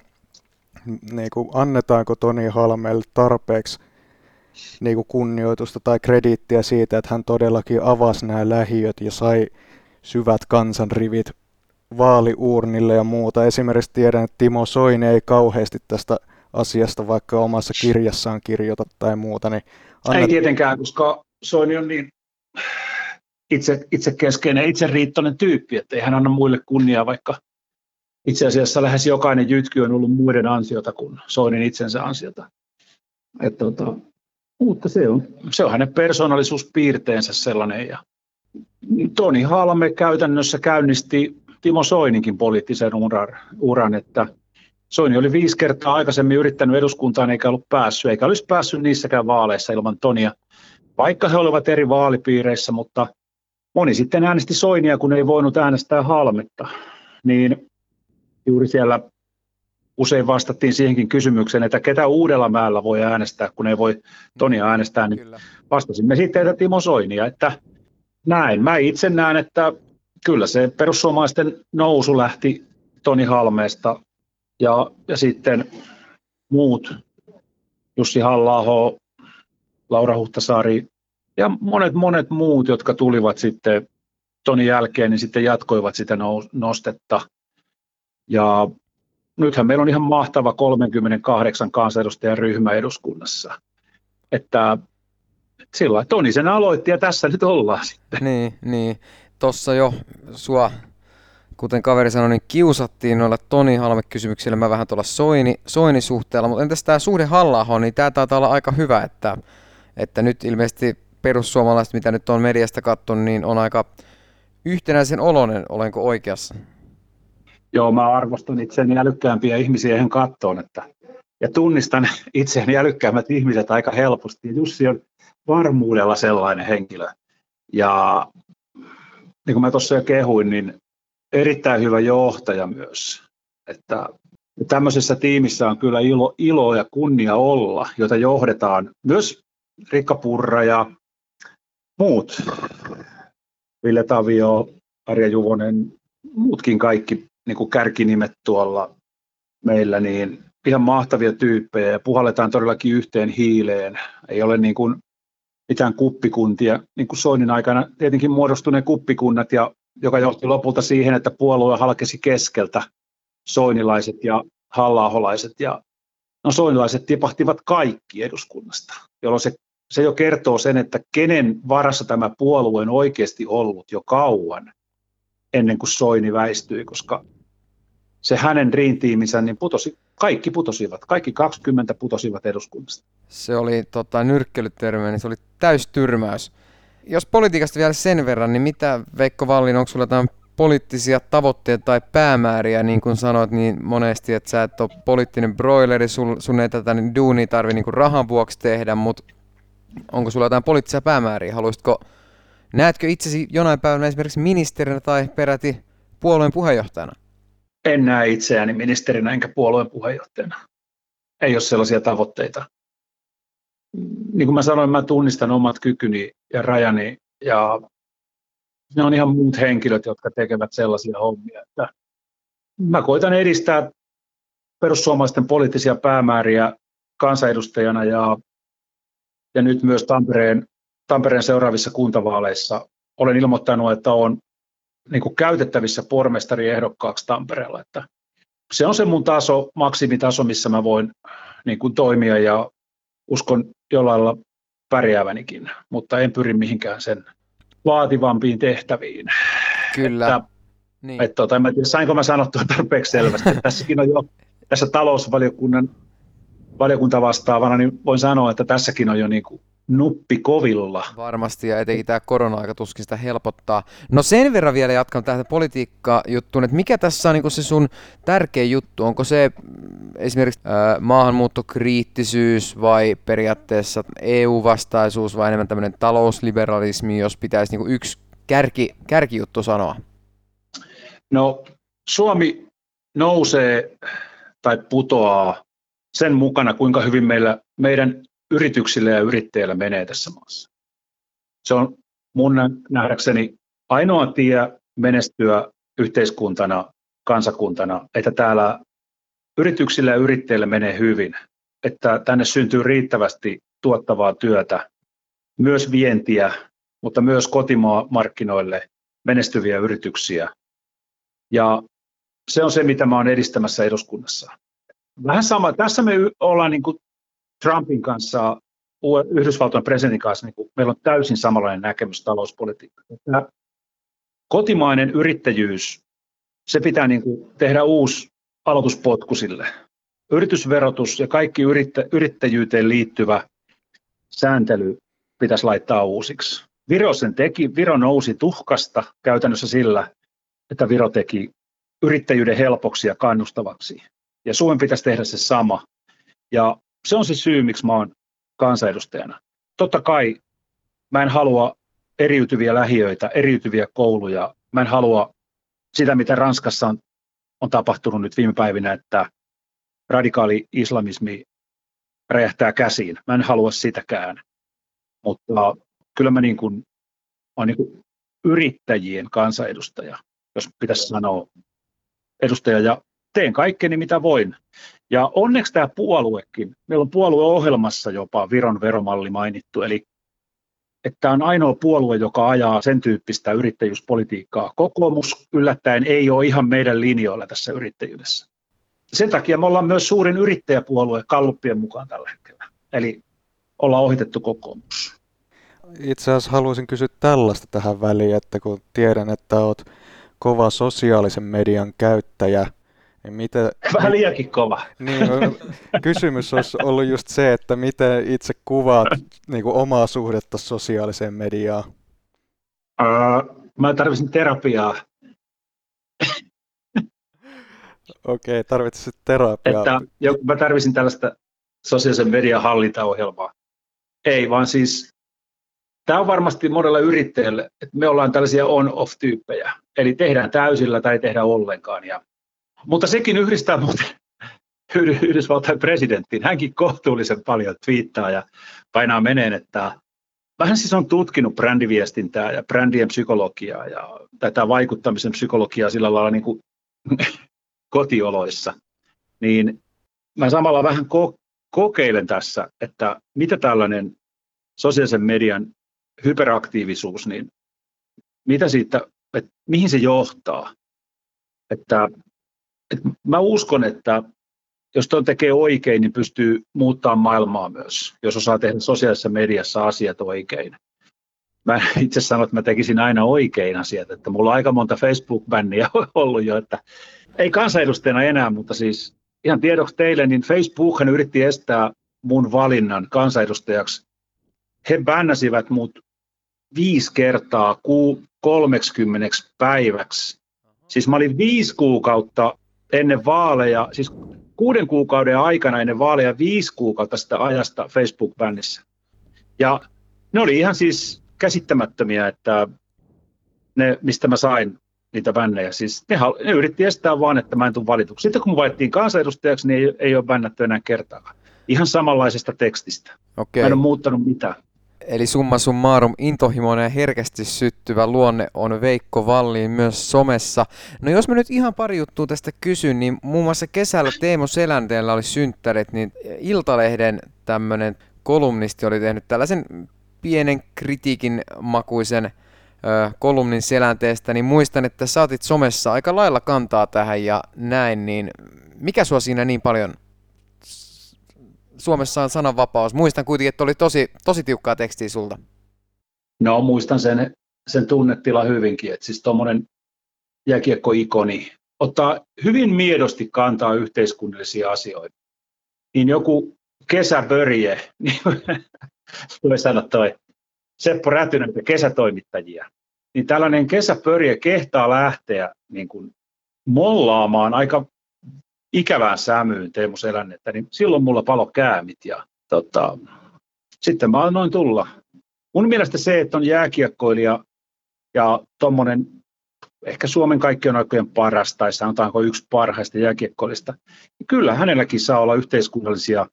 niin kuin, annetaanko Toni Halmeelle tarpeeksi niin kuin kunnioitusta tai krediittiä siitä, että hän todellakin avasi nämä lähiöt ja sai syvät kansanrivit vaaliuurnille ja muuta. Esimerkiksi tiedän, että Timo Soini ei kauheasti tästä asiasta vaikka omassa kirjassaan kirjoita tai muuta. Niin annat... Ei tietenkään, koska Soini on niin itse, itse keskeinen, itse riittoinen tyyppi, että ei hän anna muille kunniaa, vaikka itse asiassa lähes jokainen jytky on ollut muiden ansiota kuin Soinin itsensä ansiota. Että, tota, mutta se on, se on hänen persoonallisuuspiirteensä sellainen. Ja Toni Halme käytännössä käynnisti Timo Soininkin poliittisen uran, uran, että Soini oli viisi kertaa aikaisemmin yrittänyt eduskuntaan eikä ollut päässyt, eikä olisi päässyt niissäkään vaaleissa ilman Tonia, vaikka he olivat eri vaalipiireissä, mutta moni sitten äänesti Soinia, kun ei voinut äänestää Halmetta. Niin juuri siellä usein vastattiin siihenkin kysymykseen, että ketä uudella määllä voi äänestää, kun ei voi Tonia äänestää, niin vastasimme sitten, että Timo Soinia, että näin. Mä itse näen, että kyllä se perussuomalaisten nousu lähti Toni Halmeesta ja, ja sitten muut, Jussi halla Laura Huhtasaari ja monet monet muut, jotka tulivat sitten Tonin jälkeen, niin sitten jatkoivat sitä nostetta. Ja nythän meillä on ihan mahtava 38 kansanedustajan ryhmä eduskunnassa. Että sillä Toni sen aloitti ja tässä nyt ollaan sitten. Niin, niin tuossa jo sua, kuten kaveri sanoi, niin kiusattiin noilla Toni Halme-kysymyksillä mä vähän tuolla Soini, Soini-suhteella, mutta entäs tämä suhde halla niin tämä taitaa olla aika hyvä, että, että nyt ilmeisesti perussuomalaiset, mitä nyt on mediasta katsonut, niin on aika yhtenäisen oloinen, olenko oikeassa? Joo, mä arvostan itseäni älykkäämpiä ihmisiä ihan kattoon, että, ja tunnistan itseäni älykkäämmät ihmiset aika helposti. Ja Jussi on varmuudella sellainen henkilö. Ja niin kuin mä tuossa jo kehuin, niin erittäin hyvä johtaja myös. Että tämmöisessä tiimissä on kyllä ilo, ilo ja kunnia olla, jota johdetaan myös Rikka Purra ja muut. Ville Tavio, Arja Juvonen, muutkin kaikki niin kuin kärkinimet tuolla meillä, niin ihan mahtavia tyyppejä ja puhalletaan todellakin yhteen hiileen. Ei ole niin kuin mitään kuppikuntia, niin kuin Soinin aikana tietenkin muodostuneen kuppikunnat, ja, joka johti lopulta siihen, että puolue halkesi keskeltä soinilaiset ja hallaholaiset ja no soinilaiset tipahtivat kaikki eduskunnasta, jolloin se, se jo kertoo sen, että kenen varassa tämä puolue on oikeasti ollut jo kauan ennen kuin Soini väistyi, koska se hänen riintiiminsä, niin putosi, kaikki putosivat, kaikki 20 putosivat eduskunnasta. Se oli tota, nyrkkelytermi, niin se oli täystyrmäys. Jos politiikasta vielä sen verran, niin mitä Veikko Vallin, onko sulla jotain poliittisia tavoitteita tai päämääriä, niin kuin sanoit niin monesti, että sä et ole poliittinen broileri, sun, sun ei tätä niin duunia tarvi niin rahan vuoksi tehdä, mutta onko sulla jotain poliittisia päämääriä? Haluaisitko, näetkö itsesi jonain päivänä esimerkiksi ministerinä tai peräti puolueen puheenjohtajana? En näe itseäni ministerinä enkä puolueen puheenjohtajana. Ei ole sellaisia tavoitteita. Niin kuin mä sanoin, mä tunnistan omat kykyni ja rajani ja ne on ihan muut henkilöt, jotka tekevät sellaisia hommia. Että mä koitan edistää perussuomalaisten poliittisia päämääriä kansanedustajana ja, ja nyt myös Tampereen, Tampereen seuraavissa kuntavaaleissa olen ilmoittanut, että olen niin kuin käytettävissä pormestariehdokkaaksi Tampereella. Että se on se mun taso, maksimitaso, missä mä voin niin kuin toimia ja uskon jollain lailla pärjäävänikin, mutta en pyri mihinkään sen vaativampiin tehtäviin. Kyllä. Että, niin. että, tota, en tiedä, sainko mä sanottua tarpeeksi selvästi. <laughs> Tässäkin on jo tässä talousvaliokunnan valiokuntavastaavana, niin voin sanoa, että tässäkin on jo niin kuin nuppi kovilla. Varmasti, ja etenkin tämä korona-aika tuskin sitä helpottaa. No sen verran vielä jatkan tähän politiikka-juttuun, että mikä tässä on niin se sun tärkeä juttu? Onko se mm, esimerkiksi äh, maahanmuuttokriittisyys vai periaatteessa EU-vastaisuus vai enemmän tämmöinen talousliberalismi, jos pitäisi niin yksi kärki, kärkijuttu sanoa? No Suomi nousee tai putoaa sen mukana, kuinka hyvin meillä, meidän yrityksillä ja yrittäjillä menee tässä maassa. Se on mun nähdäkseni ainoa tie menestyä yhteiskuntana, kansakuntana, että täällä yrityksillä ja yrittäjillä menee hyvin, että tänne syntyy riittävästi tuottavaa työtä, myös vientiä, mutta myös kotimaamarkkinoille menestyviä yrityksiä. Ja se on se, mitä mä olen edistämässä eduskunnassa. Vähän sama. Tässä me ollaan niin kuin Trumpin kanssa, Yhdysvaltojen presidentin kanssa, niin meillä on täysin samanlainen näkemys talouspolitiikasta. Tämä kotimainen yrittäjyys, se pitää niin kuin tehdä uusi aloituspotku sille. Yritysverotus ja kaikki yrittä, yrittäjyyteen liittyvä sääntely pitäisi laittaa uusiksi. Viro sen teki, Viro nousi tuhkasta käytännössä sillä, että Viro teki yrittäjyyden helpoksi ja kannustavaksi. Ja Suomen pitäisi tehdä se sama. Ja se on se syy, miksi mä oon kansanedustajana. Totta kai mä en halua eriytyviä lähiöitä, eriytyviä kouluja. Mä en halua sitä, mitä Ranskassa on, on tapahtunut nyt viime päivinä, että radikaali islamismi räjähtää käsiin. Mä en halua sitäkään. Mutta kyllä mä niin kuin, olen niin kuin yrittäjien kansanedustaja, jos pitäisi sanoa edustaja, ja teen kaikkeni mitä voin. Ja onneksi tämä puoluekin, meillä on puolueohjelmassa jopa Viron veromalli mainittu, eli että on ainoa puolue, joka ajaa sen tyyppistä yrittäjyyspolitiikkaa. Kokoomus yllättäen ei ole ihan meidän linjoilla tässä yrittäjyydessä. Sen takia me ollaan myös suurin yrittäjäpuolue kalluppien mukaan tällä hetkellä. Eli ollaan ohitettu kokoomus. Itse asiassa haluaisin kysyä tällaista tähän väliin, että kun tiedän, että olet kova sosiaalisen median käyttäjä, niin mitä, <laughs> Vähän liiankin kova. Niin, kysymys olisi ollut just se, että miten itse kuvaat niin kuin omaa suhdetta sosiaaliseen mediaan? Uh, mä tarvitsin terapiaa. Okei, okay, tarvitsit terapiaa. Että, jo, mä tarvitsin tällaista sosiaalisen median hallintaohjelmaa. Ei, vaan siis tämä on varmasti monella yrittäjälle, että me ollaan tällaisia on-off-tyyppejä. Eli tehdään täysillä tai ei tehdä ollenkaan. Ja mutta sekin yhdistää muuten <laughs> Yhdysvaltain presidenttiin. Hänkin kohtuullisen paljon twiittaa ja painaa meneen, että vähän siis on tutkinut brändiviestintää ja brändien psykologiaa ja tätä vaikuttamisen psykologiaa sillä lailla niin kuin <laughs> kotioloissa. Niin mä samalla vähän ko- kokeilen tässä, että mitä tällainen sosiaalisen median hyperaktiivisuus, niin mitä siitä, että mihin se johtaa. Että et mä uskon, että jos tuon tekee oikein, niin pystyy muuttamaan maailmaa myös, jos osaa tehdä sosiaalisessa mediassa asiat oikein. Mä itse sanon, että mä tekisin aina oikein asiat, että mulla on aika monta Facebook-bänniä <laughs> ollut jo, että ei kansanedustajana enää, mutta siis ihan tiedoksi teille, niin Facebookhan yritti estää mun valinnan kansanedustajaksi. He bännäsivät mut viisi kertaa kuu 30 päiväksi. Siis mä olin viisi kuukautta ennen vaaleja, siis kuuden kuukauden aikana ennen vaaleja viisi kuukautta sitä ajasta Facebook-bännissä. Ja ne oli ihan siis käsittämättömiä, että ne, mistä mä sain niitä bännejä. Siis ne, ne yritti estää vaan, että mä en tule valituksi. Sitten kun valittiin kansanedustajaksi, niin ei, ei ole bännätty enää kertaakaan. Ihan samanlaisesta tekstistä. Okay. Mä en ole muuttanut mitään. Eli summa summarum, intohimoinen ja herkästi syttyvä luonne on Veikko Valliin myös somessa. No jos mä nyt ihan pari juttua tästä kysyn, niin muun muassa kesällä Teemo Selänteellä oli synttärit, niin Iltalehden tämmöinen kolumnisti oli tehnyt tällaisen pienen kritiikin makuisen ö, kolumnin selänteestä, niin muistan, että saatit somessa aika lailla kantaa tähän ja näin, niin mikä sua siinä niin paljon Suomessa on sananvapaus. Muistan kuitenkin, että oli tosi, tosi tiukkaa tekstiä sulta. No muistan sen, sen tunnetila hyvinkin, että siis tuommoinen jääkiekkoikoni ottaa hyvin miedosti kantaa yhteiskunnallisia asioita. Niin joku kesäbörje, <laughs> niin voi sanoa toi Seppo Rätynen kesätoimittajia, niin tällainen kesäpörje kehtaa lähteä niin kuin mollaamaan aika ikävään sämyyn Teemu Selännettä, niin silloin mulla palo käämit ja tota, sitten mä annoin tulla. Mun mielestä se, että on jääkiekkoilija ja tuommoinen ehkä Suomen kaikkien aikojen paras tai sanotaanko yksi parhaista jääkiekkoilista, niin kyllä hänelläkin saa olla yhteiskunnallisia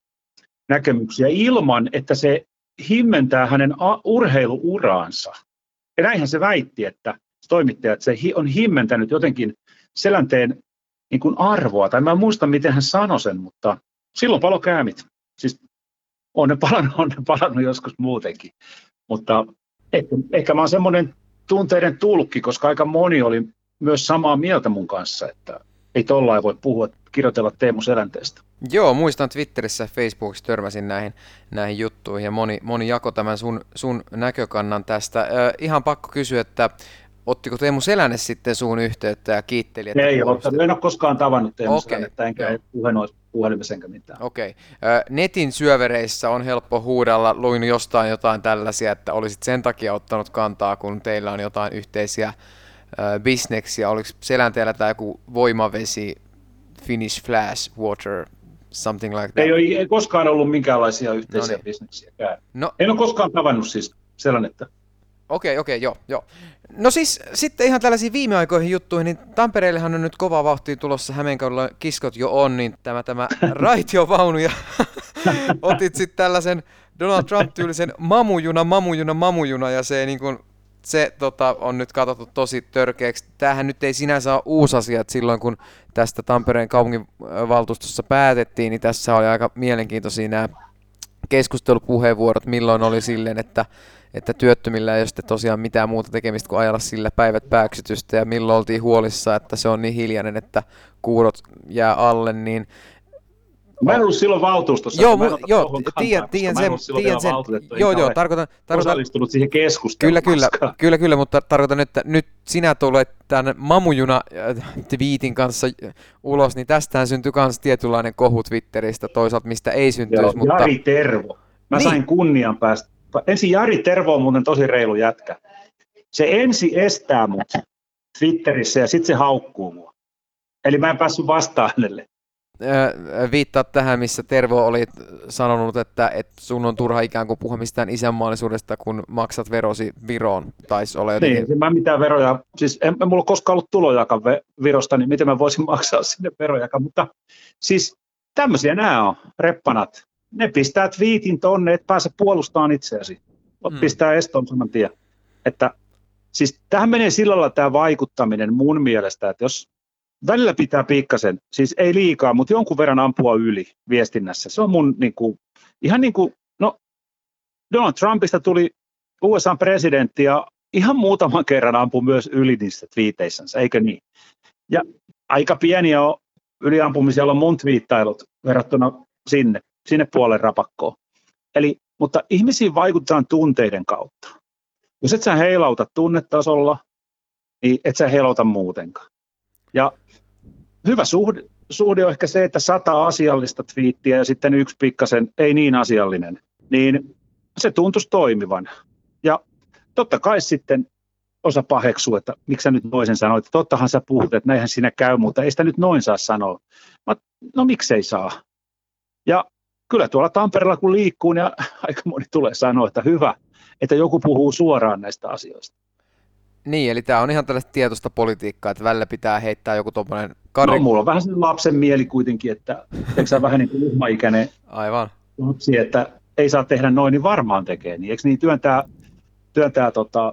näkemyksiä ilman, että se himmentää hänen urheiluuraansa. Ja näinhän se väitti, että toimittaja, että se on himmentänyt jotenkin selänteen niin kuin arvoa, tai mä en muista, miten hän sanoi sen, mutta silloin palo käämit. Siis on ne palannut, on ne palannut joskus muutenkin. Mutta ehkä, ehkä mä oon semmoinen tunteiden tulkki, koska aika moni oli myös samaa mieltä mun kanssa, että ei tollain voi puhua, kirjoitella Teemu Selänteestä. Joo, muistan Twitterissä ja Facebookissa törmäsin näihin, näihin juttuihin ja moni, moni jako tämän sun, sun näkökannan tästä. Ö, ihan pakko kysyä, että ottiko Teemu Selänne sitten suun yhteyttä ja kiitteli? Että ei ole, en ole koskaan tavannut Teemu okay. Selännettä, enkä puhenois puhelimessa enkä mitään. Okei. Okay. Netin syövereissä on helppo huudella, luin jostain jotain tällaisia, että olisit sen takia ottanut kantaa, kun teillä on jotain yhteisiä bisneksiä. Oliko selänteellä tämä joku voimavesi, Finnish Flash Water, something like that? Ei, ole, ei koskaan ollut minkäänlaisia yhteisiä no niin. bisneksiäkään. No. En ole koskaan tavannut siis selännettä. Okei, okei, joo, joo. No siis sitten ihan tällaisiin viime aikoihin juttuihin, niin Tampereellehan on nyt kova vauhti tulossa Hämeenkaudella kiskot jo on, niin tämä, tämä <laughs> raitiovaunu ja <laughs> otit sitten tällaisen Donald Trump-tyylisen mamujuna, mamujuna, mamujuna ja se niin kuin, se tota, on nyt katsottu tosi törkeäksi. Tämähän nyt ei sinänsä ole uusi asia, että silloin kun tästä Tampereen kaupunginvaltuustossa päätettiin, niin tässä oli aika mielenkiintoisia nämä keskustelupuheenvuorot, milloin oli silleen, että että työttömillä ei ole sitten tosiaan mitään muuta tekemistä kuin ajalla sillä päivät pääksytystä ja milloin oltiin huolissa, että se on niin hiljainen, että kuurot jää alle, niin Mä en ollut silloin valtuustossa. Joo, mu- joo tiedän, tiedän sen. Tiedän sen. Joo, joo, tarkoitan, tarkoitan, osallistunut siihen keskusteluun. Kyllä, kyllä, kyllä, kyllä, mutta tarkoitan, että nyt sinä tulet tämän Mamujuna-twiitin äh, kanssa ulos, niin tästähän syntyi myös tietynlainen kohu Twitteristä toisaalta, mistä ei syntyisi. Joo, mutta... Jari Tervo. Mä niin. sain kunnian päästä ensin Jari Tervo on muuten tosi reilu jätkä. Se ensi estää mut Twitterissä ja sitten se haukkuu mua. Eli mä en päässyt vastaan hänelle. Viittaa tähän, missä Tervo oli sanonut, että, että sun on turha ikään kuin puhua mistään isänmaallisuudesta, kun maksat verosi Viroon. Taisi olla jotenkin... Niin, mä mitään veroja, siis en, en mulla koskaan ollut tulojakaan Virosta, niin miten mä voisin <laughs> maksaa sinne verojakaan, mutta siis tämmöisiä nämä on, reppanat ne pistää twiitin tonne, et pääse puolustamaan itseäsi. Mm. Pistää eston saman tien. Että, siis tähän menee sillä lailla tämä vaikuttaminen mun mielestä, että jos välillä pitää pikkasen, siis ei liikaa, mutta jonkun verran ampua yli viestinnässä. Se on mun niin kuin, ihan niin kuin, no Donald Trumpista tuli USA-presidentti ja ihan muutaman kerran ampui myös yli niissä twiiteissänsä, eikö niin? Ja aika pieniä on yliampumisia on mun twiittailut verrattuna sinne puolen rapakkoon. Eli, mutta ihmisiin vaikutetaan tunteiden kautta. Jos et sä heilauta tunnetasolla, niin et sä heilauta muutenkaan. Ja hyvä suhde, suhde on ehkä se, että sata asiallista twiittiä ja sitten yksi pikkasen ei niin asiallinen, niin se tuntuisi toimivan. Ja totta kai sitten osa paheksuu, että miksi sä nyt noisen sanoit, että tottahan sä puhut, että näinhän siinä käy, mutta ei sitä nyt noin saa sanoa. Mä, no miksei saa? Ja kyllä tuolla Tampereella kun liikkuu, niin <laughs> aika moni tulee sanoa, että hyvä, että joku puhuu suoraan näistä asioista. Niin, eli tämä on ihan tällaista tietoista politiikkaa, että välillä pitää heittää joku tuommoinen... Kar... No, mulla on vähän sen lapsen mieli kuitenkin, että eikö sä vähän niin kuin uhmaikäinen Aivan. lapsi, että ei saa tehdä noin, niin varmaan tekee. Niin eikö niin työntää, työntää tota,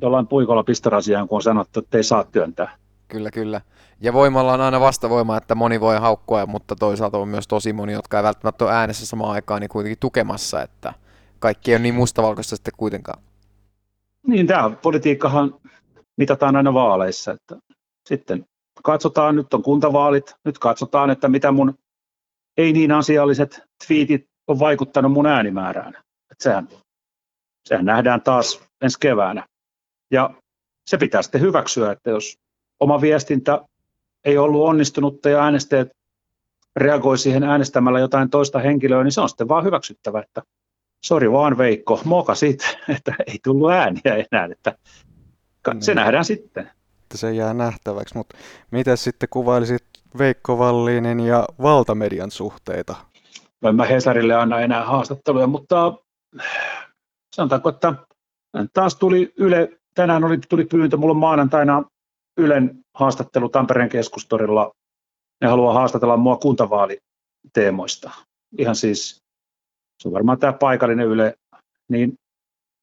jollain puikolla pistorasiaan, kun on sanottu, että ei saa työntää. Kyllä, kyllä. Ja voimalla on aina vastavoima, että moni voi haukkua, mutta toisaalta on myös tosi moni, jotka ei välttämättä ole äänessä samaan aikaan, niin kuitenkin tukemassa, että kaikki ei ole niin mustavalkoista sitten kuitenkaan. Niin, tämä politiikkahan mitataan aina vaaleissa. Että sitten katsotaan, nyt on kuntavaalit, nyt katsotaan, että mitä mun ei niin asialliset twiitit on vaikuttanut mun äänimäärään. Että sehän, sehän nähdään taas ensi keväänä. Ja se pitää sitten hyväksyä, että jos oma viestintä ei ollut onnistunutta ja äänestäjät reagoi siihen äänestämällä jotain toista henkilöä, niin se on sitten vaan hyväksyttävä, että sori vaan Veikko, moka siitä, <laughs> että ei tullut ääniä enää, että se niin. nähdään sitten. Se jää nähtäväksi, mutta miten sitten kuvailisit Veikko Vallinin ja valtamedian suhteita? En mä Hesarille anna enää haastatteluja, mutta sanotaanko, että taas tuli Yle, tänään oli, tuli pyyntö, mulla on maanantaina Ylen haastattelu Tampereen keskustorilla. Ne haluaa haastatella mua kuntavaaliteemoista. Ihan siis, se on varmaan tämä paikallinen Yle, niin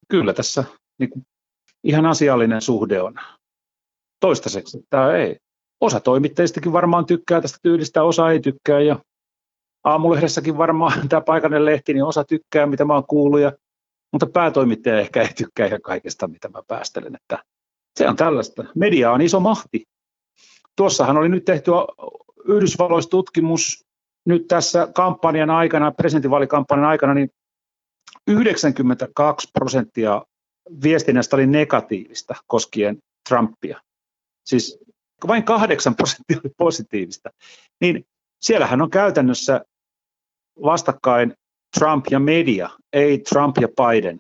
kyllä tässä niin kuin, ihan asiallinen suhde on. Toistaiseksi tämä ei. Osa toimittajistakin varmaan tykkää tästä tyylistä, osa ei tykkää ja aamulehdessäkin varmaan <laughs> tämä paikallinen lehti, niin osa tykkää, mitä mä oon kuullut, ja, mutta päätoimittaja ehkä ei tykkää ihan kaikesta, mitä mä päästelen. Että se on tällaista. Media on iso mahti. Tuossahan oli nyt tehty Yhdysvalloissa tutkimus nyt tässä kampanjan aikana, presidentinvaalikampanjan aikana, niin 92 prosenttia viestinnästä oli negatiivista koskien Trumpia. Siis vain 8 prosenttia oli positiivista. Niin siellähän on käytännössä vastakkain Trump ja media, ei Trump ja Biden.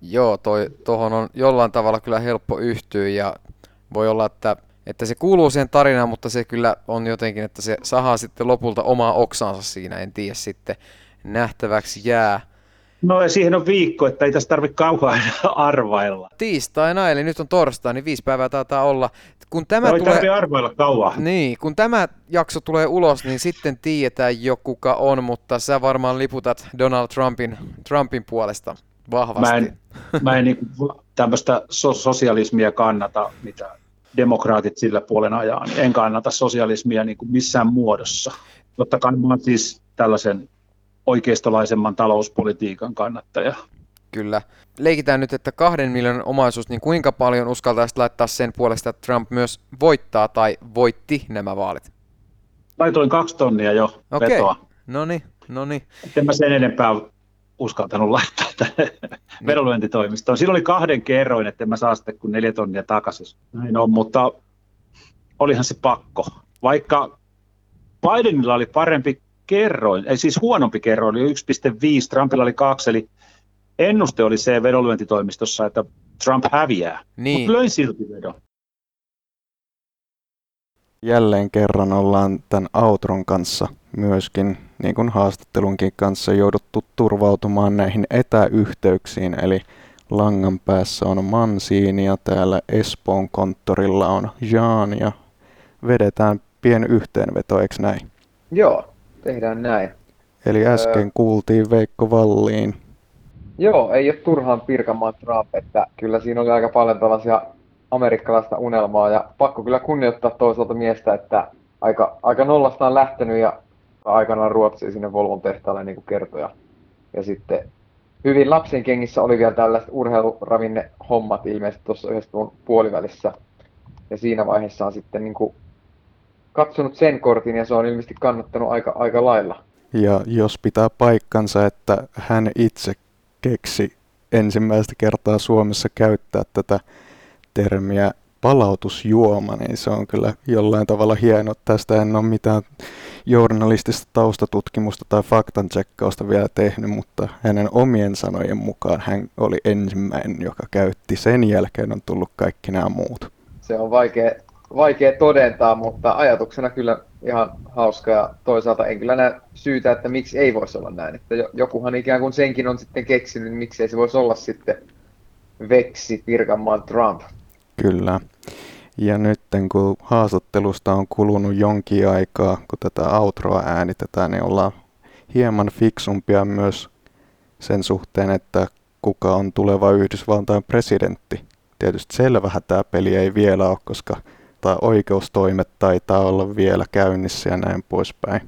Joo, toi, tohon on jollain tavalla kyllä helppo yhtyä ja voi olla, että, että se kuuluu siihen tarinaan, mutta se kyllä on jotenkin, että se sahaa sitten lopulta omaa oksansa siinä, en tiedä sitten, nähtäväksi jää. No ja siihen on viikko, että ei tässä tarvitse kauan <laughs> arvailla. Tiistaina, eli nyt on torstai, niin viisi päivää taitaa olla. Kun tämä no, tulee... arvailla kauan. Niin, kun tämä jakso tulee ulos, niin sitten tiedetään jo kuka on, mutta sä varmaan liputat Donald Trumpin, Trumpin puolesta vahvasti. Mä en, mä en niin tämmöistä so- sosialismia kannata, mitä demokraatit sillä puolen ajaa. En kannata sosialismia niin kuin missään muodossa. Totta kai mä siis tällaisen oikeistolaisemman talouspolitiikan kannattaja. Kyllä. Leikitään nyt, että kahden miljoonan omaisuus, niin kuinka paljon uskaltaisit laittaa sen puolesta, että Trump myös voittaa tai voitti nämä vaalit? Laitoin kaksi tonnia jo Okei. vetoa. No niin, no niin. En mä sen enempää uskaltanut laittaa tänne niin. vedonlyöntitoimistoon. Silloin oli kahden kerroin, että en mä saa sitten kuin neljä tonnia takaisin. Näin on, mutta olihan se pakko. Vaikka Bidenilla oli parempi kerroin, ei siis huonompi kerroin, oli 1,5, Trumpilla oli 2, eli ennuste oli se vedonlyöntitoimistossa, että Trump häviää, niin. mutta löin silti vedon. Jälleen kerran ollaan tämän Outron kanssa myöskin, niin kuin haastattelunkin kanssa, jouduttu turvautumaan näihin etäyhteyksiin, eli langan päässä on Mansiini ja täällä Espoon konttorilla on Jaan ja vedetään pieni yhteenveto, eikö näin? Joo, tehdään näin. Eli äsken öö, kuultiin Veikko Valliin. Joo, ei ole turhaan Pirkanmaan Trump, että kyllä siinä oli aika paljon tällaisia amerikkalaista unelmaa ja pakko kyllä kunnioittaa toisaalta miestä, että aika, aika nollasta on lähtenyt ja aikanaan Ruotsiin sinne Volvon tehtaalle niin kuin kertoja. Ja sitten hyvin lapsen kengissä oli vielä tällaiset urheiluravinne hommat ilmeisesti tuossa yhdessä puolivälissä. Ja siinä vaiheessa on sitten niin kuin katsonut sen kortin ja se on ilmeisesti kannattanut aika, aika lailla. Ja jos pitää paikkansa, että hän itse keksi ensimmäistä kertaa Suomessa käyttää tätä termiä palautusjuoma, niin se on kyllä jollain tavalla hieno. Tästä en ole mitään journalistista taustatutkimusta tai faktancheckausta vielä tehnyt, mutta hänen omien sanojen mukaan hän oli ensimmäinen, joka käytti. Sen jälkeen on tullut kaikki nämä muut. Se on vaikea, vaikea todentaa, mutta ajatuksena kyllä ihan hauska ja toisaalta en kyllä näe syytä, että miksi ei voisi olla näin. Että jokuhan ikään kuin senkin on sitten keksinyt, niin miksi ei se voisi olla sitten Veksi Pirkanmaan Trump. Kyllä. Ja nyt kun haastattelusta on kulunut jonkin aikaa, kun tätä outroa äänitetään, niin ollaan hieman fiksumpia myös sen suhteen, että kuka on tuleva Yhdysvaltain presidentti. Tietysti selvähän tämä peli ei vielä ole, koska tai oikeustoimet taitaa olla vielä käynnissä ja näin poispäin.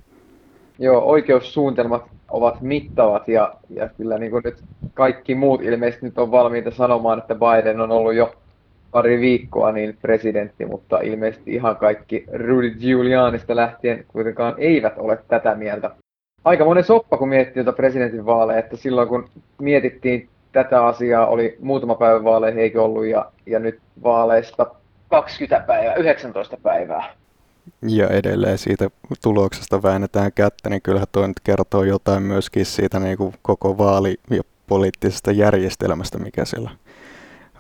Joo, oikeussuunnitelmat ovat mittavat ja, ja kyllä niin kuin nyt kaikki muut ilmeisesti nyt on valmiita sanomaan, että Biden on ollut jo pari viikkoa niin presidentti, mutta ilmeisesti ihan kaikki Rudy Giulianista lähtien kuitenkaan eivät ole tätä mieltä. Aika monen soppa, kun miettii tuota presidentinvaaleja, että silloin kun mietittiin tätä asiaa, oli muutama päivä vaaleihin eikö ollut, ja, ja nyt vaaleista 20 päivää, 19 päivää. Ja edelleen siitä tuloksesta väännetään kättä, niin kyllähän toi nyt kertoo jotain myöskin siitä niin kuin koko vaali- ja poliittisesta järjestelmästä, mikä siellä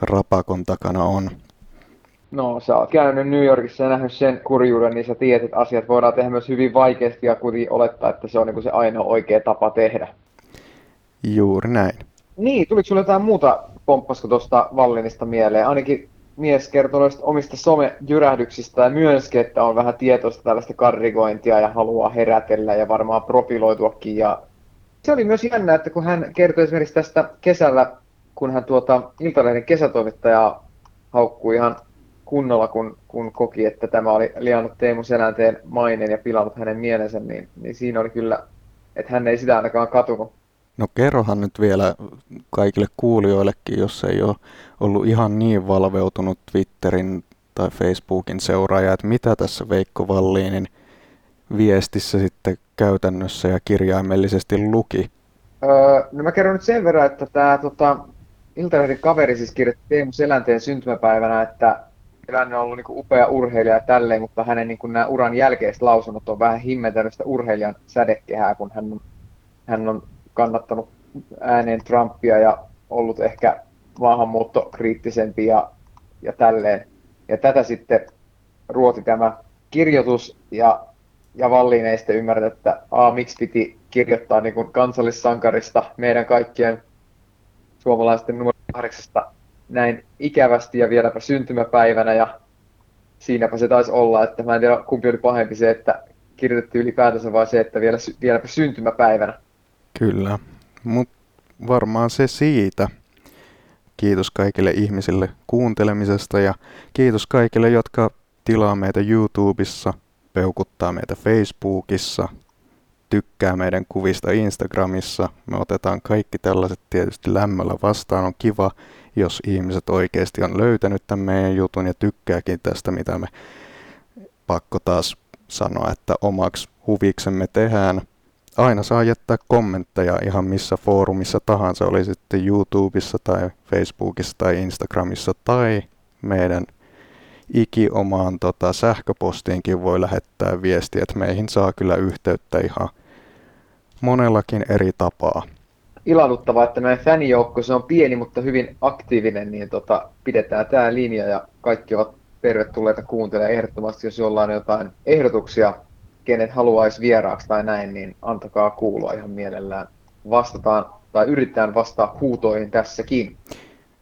rapakon takana on. No, sä oot käynyt New Yorkissa ja nähnyt sen kurjuuden, niin sä tiedät, että asiat voidaan tehdä myös hyvin vaikeasti ja kuitenkin olettaa, että se on niin se ainoa oikea tapa tehdä. Juuri näin. Niin, tuliko sulle jotain muuta pomppasko tuosta Vallinista mieleen? Ainakin mies kertoi noista omista somejyrähdyksistä ja myöskin, että on vähän tietoista tällaista karrigointia ja haluaa herätellä ja varmaan profiloituakin. Ja se oli myös jännä, että kun hän kertoi esimerkiksi tästä kesällä, kun hän tuota Iltalehden kesätoimittaja haukkui ihan kunnolla, kun, kun koki, että tämä oli liannut Teemu Selänteen mainen ja pilannut hänen mielensä, niin, niin siinä oli kyllä, että hän ei sitä ainakaan katunut. No kerrohan nyt vielä kaikille kuulijoillekin, jos ei ole ollut ihan niin valveutunut Twitterin tai Facebookin seuraaja, että mitä tässä Veikko Valliinin viestissä sitten käytännössä ja kirjaimellisesti luki? Öö, no mä kerron nyt sen verran, että tämä tota, Iltalehden kaveri siis kirjoitti Teemu Selänteen syntymäpäivänä, että Selänne on ollut niin upea urheilija ja tälleen, mutta hänen niin nämä uran jälkeiset lausunnot on vähän himmentänyt sitä urheilijan sädekehää, kun hän on, hän on kannattanut ääneen Trumpia ja ollut ehkä maahanmuuttokriittisempi ja, ja tälleen. Ja tätä sitten ruoti tämä kirjoitus ja, ja Valliin ei sitten ymmärrä, että a, miksi piti kirjoittaa niin kansallissankarista meidän kaikkien suomalaisten numero kahdeksasta näin ikävästi ja vieläpä syntymäpäivänä ja siinäpä se taisi olla, että mä en tiedä kumpi oli pahempi se, että kirjoitettiin ylipäätänsä vai se, että vielä, vieläpä syntymäpäivänä. Kyllä, mutta varmaan se siitä. Kiitos kaikille ihmisille kuuntelemisesta ja kiitos kaikille, jotka tilaa meitä YouTubessa, peukuttaa meitä Facebookissa, tykkää meidän kuvista Instagramissa. Me otetaan kaikki tällaiset tietysti lämmöllä vastaan. On kiva, jos ihmiset oikeasti on löytänyt tämän meidän jutun ja tykkääkin tästä, mitä me pakko taas sanoa, että omaksi huviksemme tehdään aina saa jättää kommentteja ihan missä foorumissa tahansa, oli sitten YouTubessa tai Facebookissa tai Instagramissa tai meidän ikiomaan tota, sähköpostiinkin voi lähettää viestiä, että meihin saa kyllä yhteyttä ihan monellakin eri tapaa. Ilanuttavaa, että meidän fanijoukko, se on pieni, mutta hyvin aktiivinen, niin tota, pidetään tämä linja ja kaikki ovat tervetulleita kuuntelemaan ehdottomasti, jos jollain on jotain ehdotuksia kenet haluaisi vieraaksi tai näin, niin antakaa kuulua ihan mielellään. Vastataan tai yritetään vastaa huutoihin tässäkin.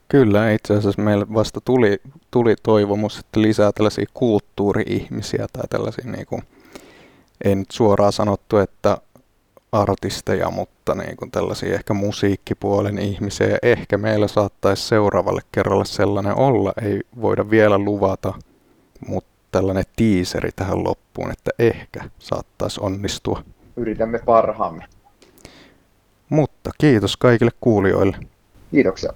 Kyllä, itse asiassa meillä vasta tuli, tuli toivomus, että lisää tällaisia kulttuuri-ihmisiä tai tällaisia, niin kuin, ei nyt suoraan sanottu, että artisteja, mutta niin kuin tällaisia ehkä musiikkipuolen ihmisiä. Ehkä meillä saattaisi seuraavalle kerralle sellainen olla, ei voida vielä luvata, mutta tällainen tiiseri tähän loppuun, että ehkä saattaisi onnistua. Yritämme parhaamme. Mutta kiitos kaikille kuulijoille. Kiitoksia.